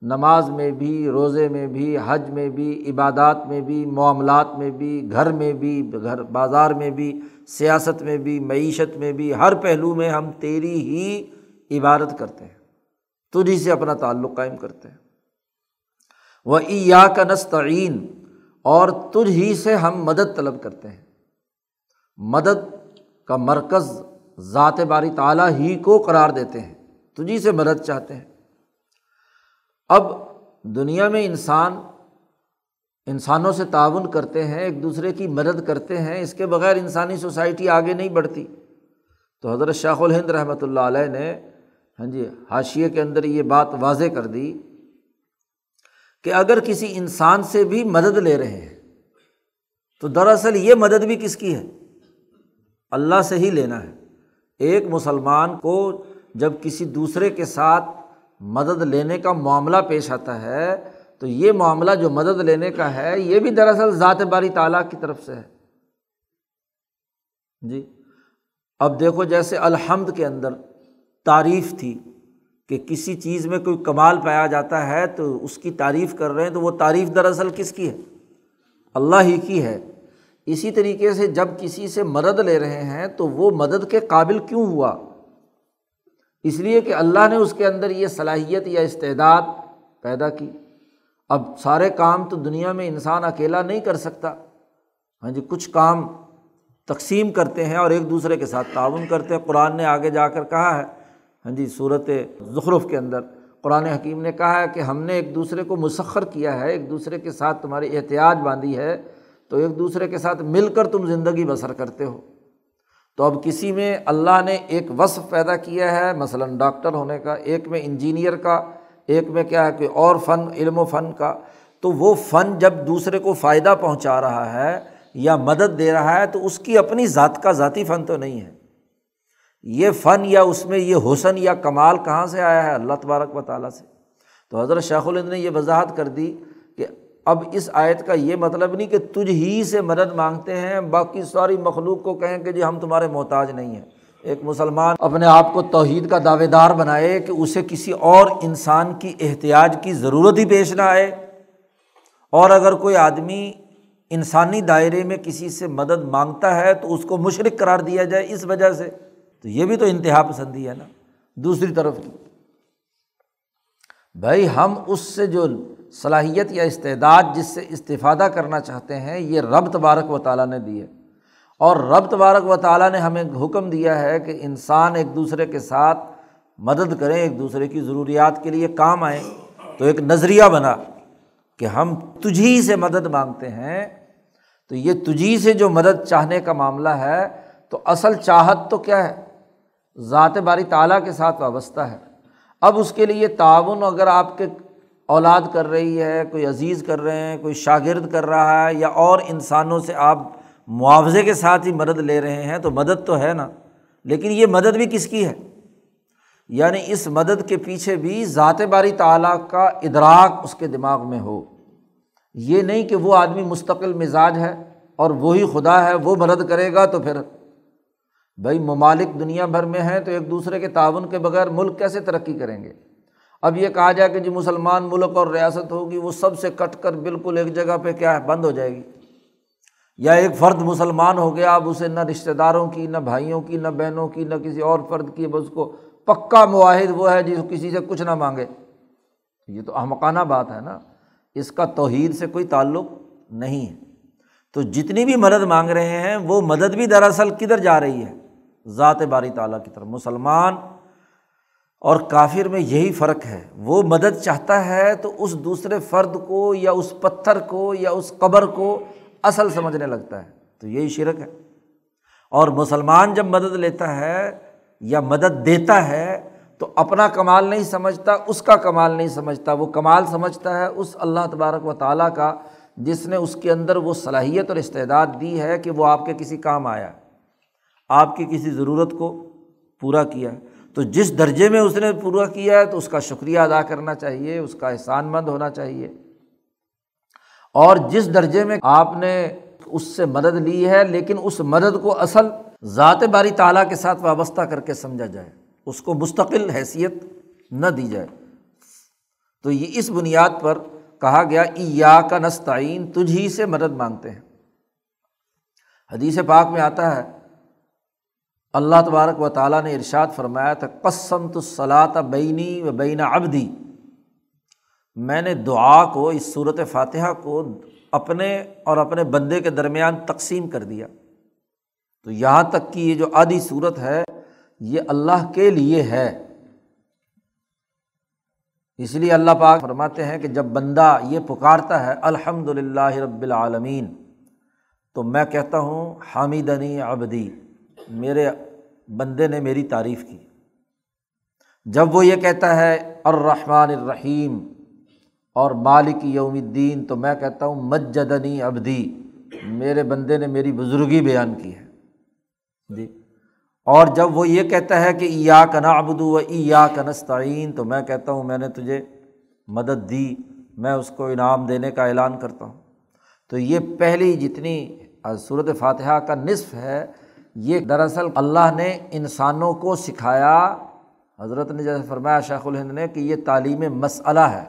A: نماز میں بھی، روزے میں بھی، حج میں بھی، عبادات میں بھی، معاملات میں بھی، گھر میں بھی، گھر، بازار میں بھی، سیاست میں بھی، معیشت میں بھی، ہر پہلو میں ہم تیری ہی عبادت کرتے ہیں، تجھی سے اپنا تعلق قائم کرتے ہیں۔ وہ ایا کا نستعین، اور تجھ ہی سے ہم مدد طلب کرتے ہیں۔ مدد کا مرکز ذات باری تعالیٰ ہی کو قرار دیتے ہیں، تجھی سے مدد چاہتے ہیں۔ اب دنیا میں انسان انسانوں سے تعاون کرتے ہیں، ایک دوسرے کی مدد کرتے ہیں، اس کے بغیر انسانی سوسائٹی آگے نہیں بڑھتی۔ تو حضرت شاہ الہند رحمۃ اللہ علیہ نے ہاں جی حاشیے کے اندر یہ بات واضح کر دی کہ اگر کسی انسان سے بھی مدد لے رہے ہیں، تو دراصل یہ مدد بھی کس کی ہے؟ اللہ سے ہی لینا ہے۔ ایک مسلمان کو جب کسی دوسرے کے ساتھ مدد لینے کا معاملہ پیش آتا ہے، تو یہ معاملہ جو مدد لینے کا ہے، یہ بھی دراصل ذات باری تعالیٰ کی طرف سے ہے۔ جی اب دیکھو جیسے الحمد کے اندر تعریف تھی کہ کسی چیز میں کوئی کمال پایا جاتا ہے تو اس کی تعریف کر رہے ہیں، تو وہ تعریف دراصل کس کی ہے؟ اللہ ہی کی ہے۔ اسی طریقے سے جب کسی سے مدد لے رہے ہیں تو وہ مدد کے قابل کیوں ہوا؟ اس لیے کہ اللہ نے اس کے اندر یہ صلاحیت یا استعداد پیدا کی۔ اب سارے کام تو دنیا میں انسان اکیلا نہیں کر سکتا۔ ہاں جی کچھ کام تقسیم کرتے ہیں اور ایک دوسرے کے ساتھ تعاون کرتے ہیں۔ قرآن نے آگے جا کر کہا ہے ہاں جی صورت ظخرف کے اندر۔ قرآن حکیم نے کہا ہے کہ ہم نے ایک دوسرے کو مسخر کیا ہے، ایک دوسرے کے ساتھ تمہاری احتیاط باندھی ہے، تو ایک دوسرے کے ساتھ مل کر تم زندگی بسر کرتے ہو۔ تو اب کسی میں اللہ نے ایک وصف پیدا کیا ہے، مثلاً ڈاکٹر ہونے کا، ایک میں انجینئر کا، ایک میں کیا ہے کہ اور فن، علم و فن کا، تو وہ فن جب دوسرے کو فائدہ پہنچا رہا ہے یا مدد دے رہا ہے، تو اس کی اپنی ذات کا ذاتی فن تو نہیں ہے۔ یہ فن یا اس میں یہ حسن یا کمال کہاں سے آیا ہے؟ اللہ تبارک و تعالیٰ سے۔ تو حضرت شیخ الند نے یہ وضاحت کر دی اب اس آیت کا یہ مطلب نہیں کہ تجھ ہی سے مدد مانگتے ہیں، باقی ساری مخلوق کو کہیں کہ جی ہم تمہارے محتاج نہیں ہیں۔ ایک مسلمان اپنے آپ کو توحید کا دعوے دار بنائے کہ اسے کسی اور انسان کی احتیاط کی ضرورت ہی پیش نہ آئے۔ اور اگر کوئی آدمی انسانی دائرے میں کسی سے مدد مانگتا ہے تو اس کو مشرق قرار دیا جائے اس وجہ سے۔ تو یہ بھی تو انتہا پسندی ہے نا، دوسری طرف بھائی ہم اس سے جو صلاحیت یا استعداد جس سے استفادہ کرنا چاہتے ہیں، یہ رب تبارک و تعالیٰ نے دی ہے۔ اور رب تبارک و تعالیٰ نے ہمیں حکم دیا ہے کہ انسان ایک دوسرے کے ساتھ مدد کریں، ایک دوسرے کی ضروریات کے لیے کام آئیں۔ تو ایک نظریہ بنا کہ ہم تجھی سے مدد مانگتے ہیں۔ تو یہ تجھی سے جو مدد چاہنے کا معاملہ ہے، تو اصل چاہت تو کیا ہے؟ ذات باری تعالیٰ کے ساتھ وابستہ ہے۔ اب اس کے لیے تعاون اگر آپ کے اولاد کر رہی ہے، کوئی عزیز کر رہے ہیں، کوئی شاگرد کر رہا ہے یا اور انسانوں سے آپ معاوضے کے ساتھ ہی مدد لے رہے ہیں، تو مدد تو ہے نا۔ لیکن یہ مدد بھی کس کی ہے؟ یعنی اس مدد کے پیچھے بھی ذات باری تعالیٰ کا ادراک اس کے دماغ میں ہو۔ یہ نہیں کہ وہ آدمی مستقل مزاج ہے اور وہی خدا ہے، وہ مدد کرے گا تو پھر بھائی ممالک دنیا بھر میں ہیں تو ایک دوسرے کے تعاون کے بغیر ملک کیسے ترقی کریں گے؟ اب یہ کہا جائے کہ جی مسلمان ملک اور ریاست ہوگی، وہ سب سے کٹ کر بالکل ایک جگہ پہ کیا ہے، بند ہو جائے گی۔ یا ایک فرد مسلمان ہو گیا، اب اسے نہ رشتہ داروں کی، نہ بھائیوں کی، نہ بہنوں کی، نہ کسی اور فرد کی اس کو پکا معاہد وہ ہے جس کسی سے کچھ نہ مانگے۔ یہ تو احمقانہ بات ہے نا۔ اس کا توحید سے کوئی تعلق نہیں ہے۔ تو جتنی بھی مدد مانگ رہے ہیں، وہ مدد بھی دراصل کدھر جا رہی ہے؟ ذات باری تعالیٰ کی طرف۔ مسلمان اور کافر میں یہی فرق ہے۔ وہ مدد چاہتا ہے تو اس دوسرے فرد کو یا اس پتھر کو یا اس قبر کو اصل سمجھنے لگتا ہے۔ تو یہی شرک ہے۔ اور مسلمان جب مدد لیتا ہے یا مدد دیتا ہے تو اپنا کمال نہیں سمجھتا، اس کا کمال نہیں سمجھتا۔ وہ کمال سمجھتا ہے اس اللہ تبارک و تعالیٰ کا، جس نے اس کے اندر وہ صلاحیت اور استعداد دی ہے کہ وہ آپ کے کسی کام آیا، آپ کی کسی ضرورت کو پورا کیا۔ تو جس درجے میں اس نے پورا کیا ہے تو اس کا شکریہ ادا کرنا چاہیے، اس کا احسان مند ہونا چاہیے۔ اور جس درجے میں آپ نے اس سے مدد لی ہے، لیکن اس مدد کو اصل ذات باری تعالیٰ کے ساتھ وابستہ کر کے سمجھا جائے، اس کو مستقل حیثیت نہ دی جائے۔ تو یہ اس بنیاد پر کہا گیا ایا کا نستعین، تجھ ہی سے مدد مانگتے ہیں۔ حدیث پاک میں آتا ہے اللہ تبارک و تعالیٰ نے ارشاد فرمایا تھا قسم تو صلاح بینی و بین ابدی میں نے دعا کو، اس صورت فاتحہ کو اپنے اور اپنے بندے کے درمیان تقسیم کر دیا۔ تو یہاں تک کہ یہ جو آدھی صورت ہے، یہ اللہ کے لیے ہے۔ اس لیے اللہ پاک فرماتے ہیں کہ جب بندہ یہ پکارتا ہے الحمد للہ رب العالمین، تو میں کہتا ہوں حامدنی ابدی میرے بندے نے میری تعریف کی۔ جب وہ یہ کہتا ہے، الرحمٰن الرحیم، اور مالک یوم الدین، تو میں کہتا ہوں، مجدنی ابدی میرے بندے نے میری بزرگی بیان کی ہے۔ جی۔ اور جب وہ یہ کہتا ہے کہ یا کنا ابدو و یا کنستعین تو میں کہتا ہوں، میں نے تجھے مدد دی، میں اس کو انعام دینے کا اعلان کرتا ہوں۔ تو یہ پہلی جتنی صورت فاتحہ کا نصف ہے یہ دراصل اللہ نے انسانوں کو سکھایا۔ حضرت نے جیسے فرمایا شیخ الہند نے کہ یہ تعلیم مسئلہ ہے۔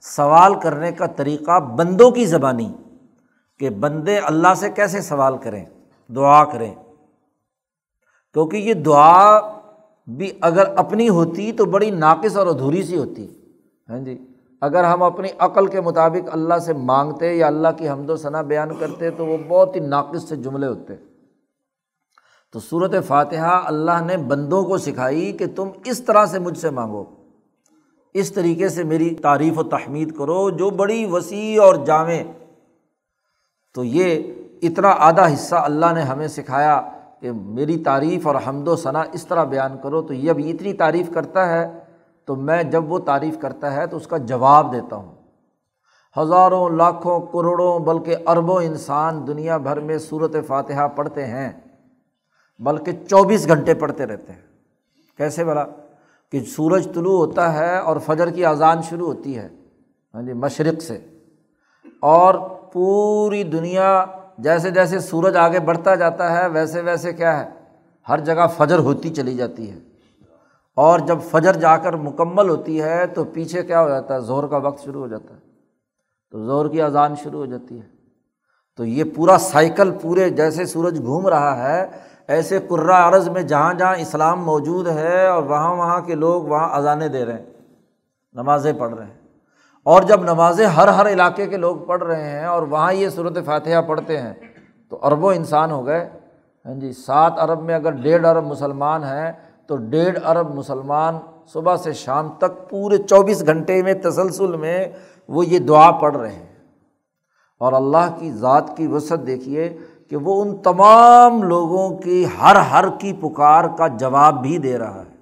A: سوال کرنے کا طریقہ بندوں کی زبانی کہ بندے اللہ سے کیسے سوال کریں، دعا کریں۔ کیونکہ یہ دعا بھی اگر اپنی ہوتی تو بڑی ناقص اور ادھوری سی ہوتی۔ ہاں جی اگر ہم اپنی عقل کے مطابق اللہ سے مانگتے یا اللہ کی حمد و ثنا بیان کرتے تو وہ بہت ہی ناقص سے جملے ہوتے۔ تو صورت فاتحہ اللہ نے بندوں کو سکھائی کہ تم اس طرح سے مجھ سے مانگو۔ اس طریقے سے میری تعریف و تحمید کرو جو بڑی وسیع اور جامع۔ تو یہ اتنا آدھا حصہ اللہ نے ہمیں سکھایا کہ میری تعریف اور حمد و ثنا اس طرح بیان کرو۔ تو یہ اب اتنی تعریف کرتا ہے، تو میں جب وہ تعریف کرتا ہے تو اس کا جواب دیتا ہوں۔ ہزاروں، لاکھوں، کروڑوں، بلکہ اربوں انسان دنیا بھر میں صورت فاتحہ پڑھتے ہیں۔ بلکہ چوبیس گھنٹے پڑھتے رہتے ہیں۔ کیسے بلا؟ کہ سورج طلوع ہوتا ہے اور فجر کی اذان شروع ہوتی ہے ہاں جی مشرق سے۔ اور پوری دنیا جیسے جیسے سورج آگے بڑھتا جاتا ہے، ویسے ویسے کیا ہے؟ ہر جگہ فجر ہوتی چلی جاتی ہے۔ اور جب فجر جا کر مکمل ہوتی ہے تو پیچھے کیا ہو جاتا ہے؟ زور کا وقت شروع ہو جاتا ہے۔ تو زور کی اذان شروع ہو جاتی ہے۔ تو یہ پورا سائیکل پورے جیسے سورج گھوم رہا ہے ایسے کرا عرض میں جہاں جہاں اسلام موجود ہے اور وہاں وہاں کے لوگ وہاں اذانیں دے رہے ہیں، نمازیں پڑھ رہے ہیں۔ اور جب نمازیں ہر ہر علاقے کے لوگ پڑھ رہے ہیں اور وہاں یہ صورت فاتحہ پڑھتے ہیں، تو اربوں انسان ہو گئے۔ ہاں جی سات ارب میں اگر ڈیڑھ ارب مسلمان ہیں، تو ڈیڑھ ارب مسلمان صبح سے شام تک پورے چوبیس گھنٹے میں تسلسل میں وہ یہ دعا پڑھ رہے ہیں۔ اور اللہ کی ذات کی وسعت دیکھیے کہ وہ ان تمام لوگوں کی ہر ہر کی پکار کا جواب بھی دے رہا ہے۔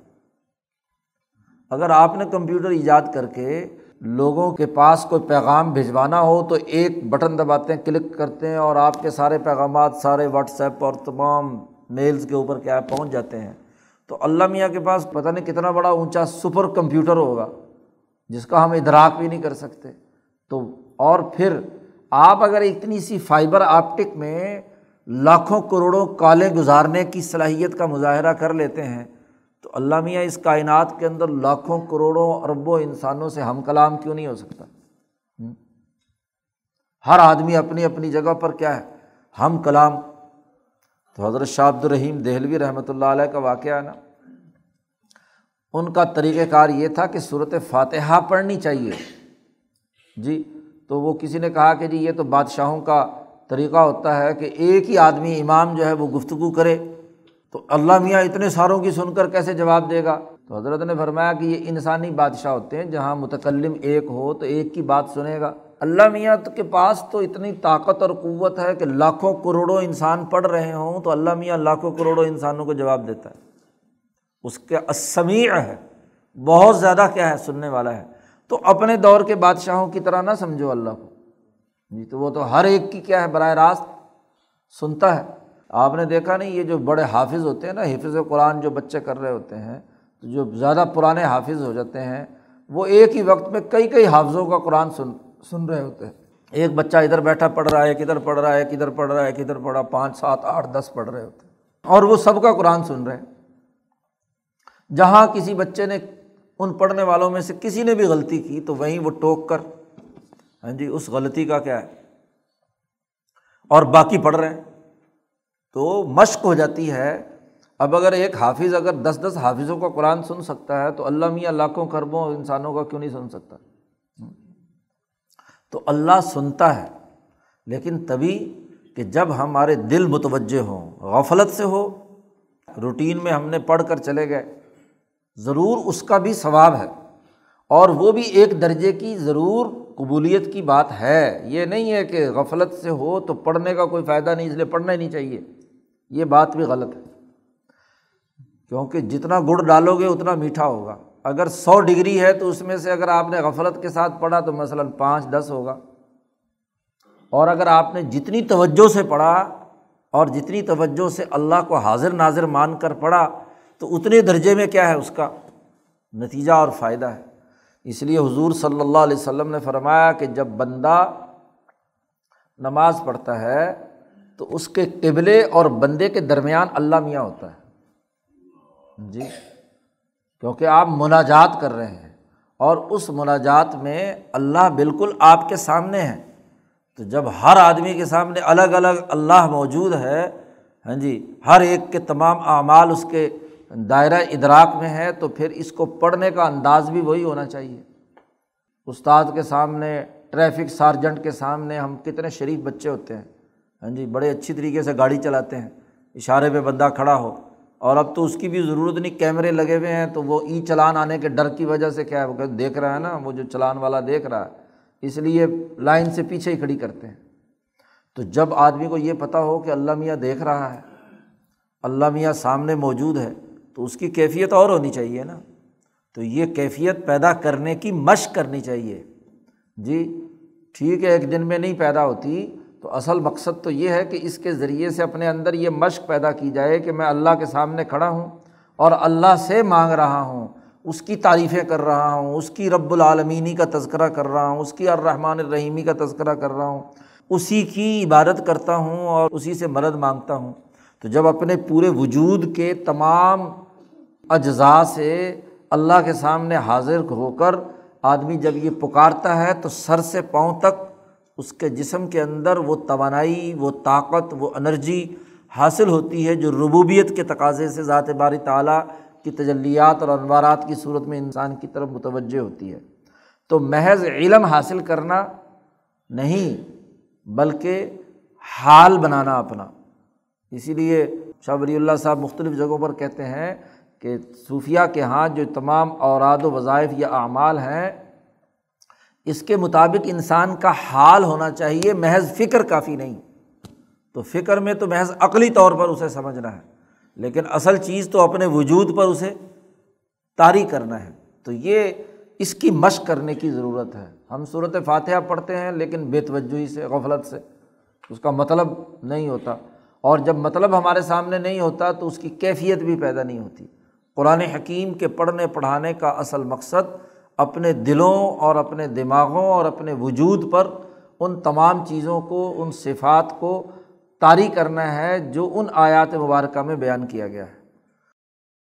A: اگر آپ نے کمپیوٹر ایجاد کر کے لوگوں کے پاس کوئی پیغام بھجوانا ہو تو ایک بٹن دباتے ہیں، کلک کرتے ہیں اور آپ کے سارے پیغامات، سارے واٹس ایپ اور تمام میلز کے اوپر کیا پہنچ جاتے ہیں۔ تو اللہ میاں کے پاس پتہ نہیں کتنا بڑا اونچا سپر کمپیوٹر ہوگا جس کا ہم ادراک بھی نہیں کر سکتے۔ تو اور پھر آپ اگر اتنی سی فائبر آپٹک میں لاکھوں کروڑوں کالے گزارنے کی صلاحیت کا مظاہرہ کر لیتے ہیں، تو اللہ میاں اس کائنات کے اندر لاکھوں کروڑوں اربوں انسانوں سے ہم کلام کیوں نہیں ہو سکتا؟ ہر آدمی اپنی اپنی جگہ پر کیا ہے؟ ہم کلام۔ تو حضرت شاہ عبد الرحیم دہلوی رحمۃ اللہ علیہ کا واقعہ ہے نا، ان کا طریقۂ کار یہ تھا کہ صورت فاتحہ پڑھنی چاہیے۔ جی تو وہ کسی نے کہا کہ جی یہ تو بادشاہوں کا طریقہ ہوتا ہے کہ ایک ہی آدمی امام جو ہے وہ گفتگو کرے تو اللہ میاں اتنے ساروں کی سن کر کیسے جواب دے گا؟ تو حضرت نے فرمایا کہ یہ انسانی بادشاہ ہوتے ہیں، جہاں متکلم ایک ہو تو ایک کی بات سنے گا۔ اللہ میاں کے پاس تو اتنی طاقت اور قوت ہے کہ لاکھوں کروڑوں انسان پڑھ رہے ہوں تو اللہ میاں لاکھوں کروڑوں انسانوں کو جواب دیتا ہے۔ اس کے اسمیع ہے، بہت زیادہ کیا ہے، سننے والا ہے۔ تو اپنے دور کے بادشاہوں کی طرح نہ سمجھو اللہ کو۔ جی تو وہ تو ہر ایک کی کیا ہے، براہ راست سنتا ہے۔ آپ نے دیکھا نہیں، یہ جو بڑے حافظ ہوتے ہیں نا، حفظ قرآن جو بچے کر رہے ہوتے ہیں، تو جو زیادہ پرانے حافظ ہو جاتے ہیں، وہ ایک ہی وقت میں کئی کئی حافظوں کا قرآن سن سن رہے ہوتے ہیں۔ ایک بچہ ادھر بیٹھا پڑھ رہا ہے کدھر پڑھ رہا ہے کدھر پڑھ رہا ہے کدھر پڑھا، پانچ، سات، آٹھ، دس پڑھ رہے ہوتے ہیں۔ اور وہ سب کا قرآن سن رہے ہیں۔ جہاں کسی بچے نے، ان پڑھنے والوں میں سے کسی نے بھی غلطی کی، تو وہیں وہ ٹوک کر ہاں جی اس غلطی کا کیا ہے؟ اور باقی پڑھ رہے ہیں۔ تو مشق ہو جاتی ہے۔ اب اگر ایک حافظ اگر دس دس حافظوں کا قرآن سن سکتا ہے، تو اللہ میاں لاکھوں کربوں انسانوں کا کیوں نہیں سن سکتا؟ تو اللہ سنتا ہے، لیکن تبھی کہ جب ہمارے دل متوجہ ہوں، غفلت سے ہو، روٹین میں ہم نے پڑھ کر چلے گئے، ضرور اس کا بھی ثواب ہے۔ اور وہ بھی ایک درجے کی ضرور قبولیت کی بات ہے۔ یہ نہیں ہے کہ غفلت سے ہو تو پڑھنے کا کوئی فائدہ نہیں، اس لیے پڑھنا ہی نہیں چاہیے۔ یہ بات بھی غلط ہے۔ کیونکہ جتنا گڑ ڈالو گے اتنا میٹھا ہوگا۔ اگر سو ڈگری ہے تو اس میں سے اگر آپ نے غفلت کے ساتھ پڑھا تو مثلاً پانچ، دس ہوگا۔ اور اگر آپ نے جتنی توجہ سے پڑھا اور جتنی توجہ سے اللہ کو حاضر ناظر مان کر پڑھا تو اتنے درجے میں کیا ہے اس کا؟ نتیجہ اور فائدہ ہے۔ اس لیے حضور صلی اللہ علیہ وسلم نے فرمایا کہ جب بندہ نماز پڑھتا ہے تو اس کے قبلے اور بندے کے درمیان اللہ میاں ہوتا ہے۔ جی کیونکہ آپ مناجات کر رہے ہیں اور اس مناجات میں اللہ بالکل آپ کے سامنے ہے۔ تو جب ہر آدمی کے سامنے الگ الگ اللہ موجود ہے ہاں جی ہر ایک کے تمام اعمال اس کے دائرۂ ادراک میں ہے تو پھر اس کو پڑھنے کا انداز بھی وہی ہونا چاہیے۔ استاد کے سامنے، ٹریفک سارجنٹ کے سامنے ہم کتنے شریف بچے ہوتے ہیں۔ ہاں جی بڑے اچھی طریقے سے گاڑی چلاتے ہیں، اشارے پہ بندہ کھڑا ہو۔ اور اب تو اس کی بھی ضرورت نہیں، کیمرے لگے ہوئے ہیں تو وہ ای چلان آنے کے ڈر کی وجہ سے کیا ہے، وہ دیکھ رہا ہے نا، وہ جو چلان والا دیکھ رہا ہے۔ اس لیے لائن سے پیچھے ہی کھڑی کرتے ہیں۔ تو جب آدمی کو یہ پتہ ہو کہ اللہ میاں دیکھ رہا ہے، اللہ میاں سامنے موجود ہے تو اس کی کیفیت اور ہونی چاہیے نا۔ تو یہ کیفیت پیدا کرنے کی مشق کرنی چاہیے۔ جی ٹھیک ہے، ایک دن میں نہیں پیدا ہوتی۔ تو اصل مقصد تو یہ ہے کہ اس کے ذریعے سے اپنے اندر یہ مشق پیدا کی جائے کہ میں اللہ کے سامنے کھڑا ہوں اور اللہ سے مانگ رہا ہوں۔ اس کی تعریفیں کر رہا ہوں، اس کی رب العالمینی کا تذکرہ کر رہا ہوں، اس کی الرحمٰن الرحیمی کا تذکرہ کر رہا ہوں۔ اسی کی عبادت کرتا ہوں اور اسی سے مدد مانگتا ہوں۔ تو جب اپنے پورے وجود کے تمام اجزاء سے اللہ کے سامنے حاضر ہو کر آدمی جب یہ پکارتا ہے تو سر سے پاؤں تک اس کے جسم کے اندر وہ توانائی، وہ طاقت، وہ انرجی حاصل ہوتی ہے جو ربوبیت کے تقاضے سے ذات باری تعلیٰ کی تجلیات اور انوارات کی صورت میں انسان کی طرف متوجہ ہوتی ہے۔ تو محض علم حاصل کرنا نہیں، بلکہ حال بنانا اپنا۔ اسی لیے شاہ ولی اللہ صاحب مختلف جگہوں پر کہتے ہیں کہ صوفیہ کے ہاں جو تمام اوراد و وظائف یا اعمال ہیں، اس کے مطابق انسان کا حال ہونا چاہیے، محض فکر کافی نہیں۔ تو فکر میں تو محض عقلی طور پر اسے سمجھنا ہے، لیکن اصل چیز تو اپنے وجود پر اسے طاری کرنا ہے۔ تو یہ اس کی مشق کرنے کی ضرورت ہے۔ ہم صورت فاتحہ پڑھتے ہیں، لیکن بے توجہی سے، غفلت سے اس کا مطلب نہیں ہوتا۔ اور جب مطلب ہمارے سامنے نہیں ہوتا تو اس کی کیفیت بھی پیدا نہیں ہوتی۔ قرآن حکیم کے پڑھنے پڑھانے کا اصل مقصد اپنے دلوں اور اپنے دماغوں اور اپنے وجود پر ان تمام چیزوں کو، ان صفات کو طاری کرنا ہے جو ان آیات مبارکہ میں بیان کیا گیا ہے۔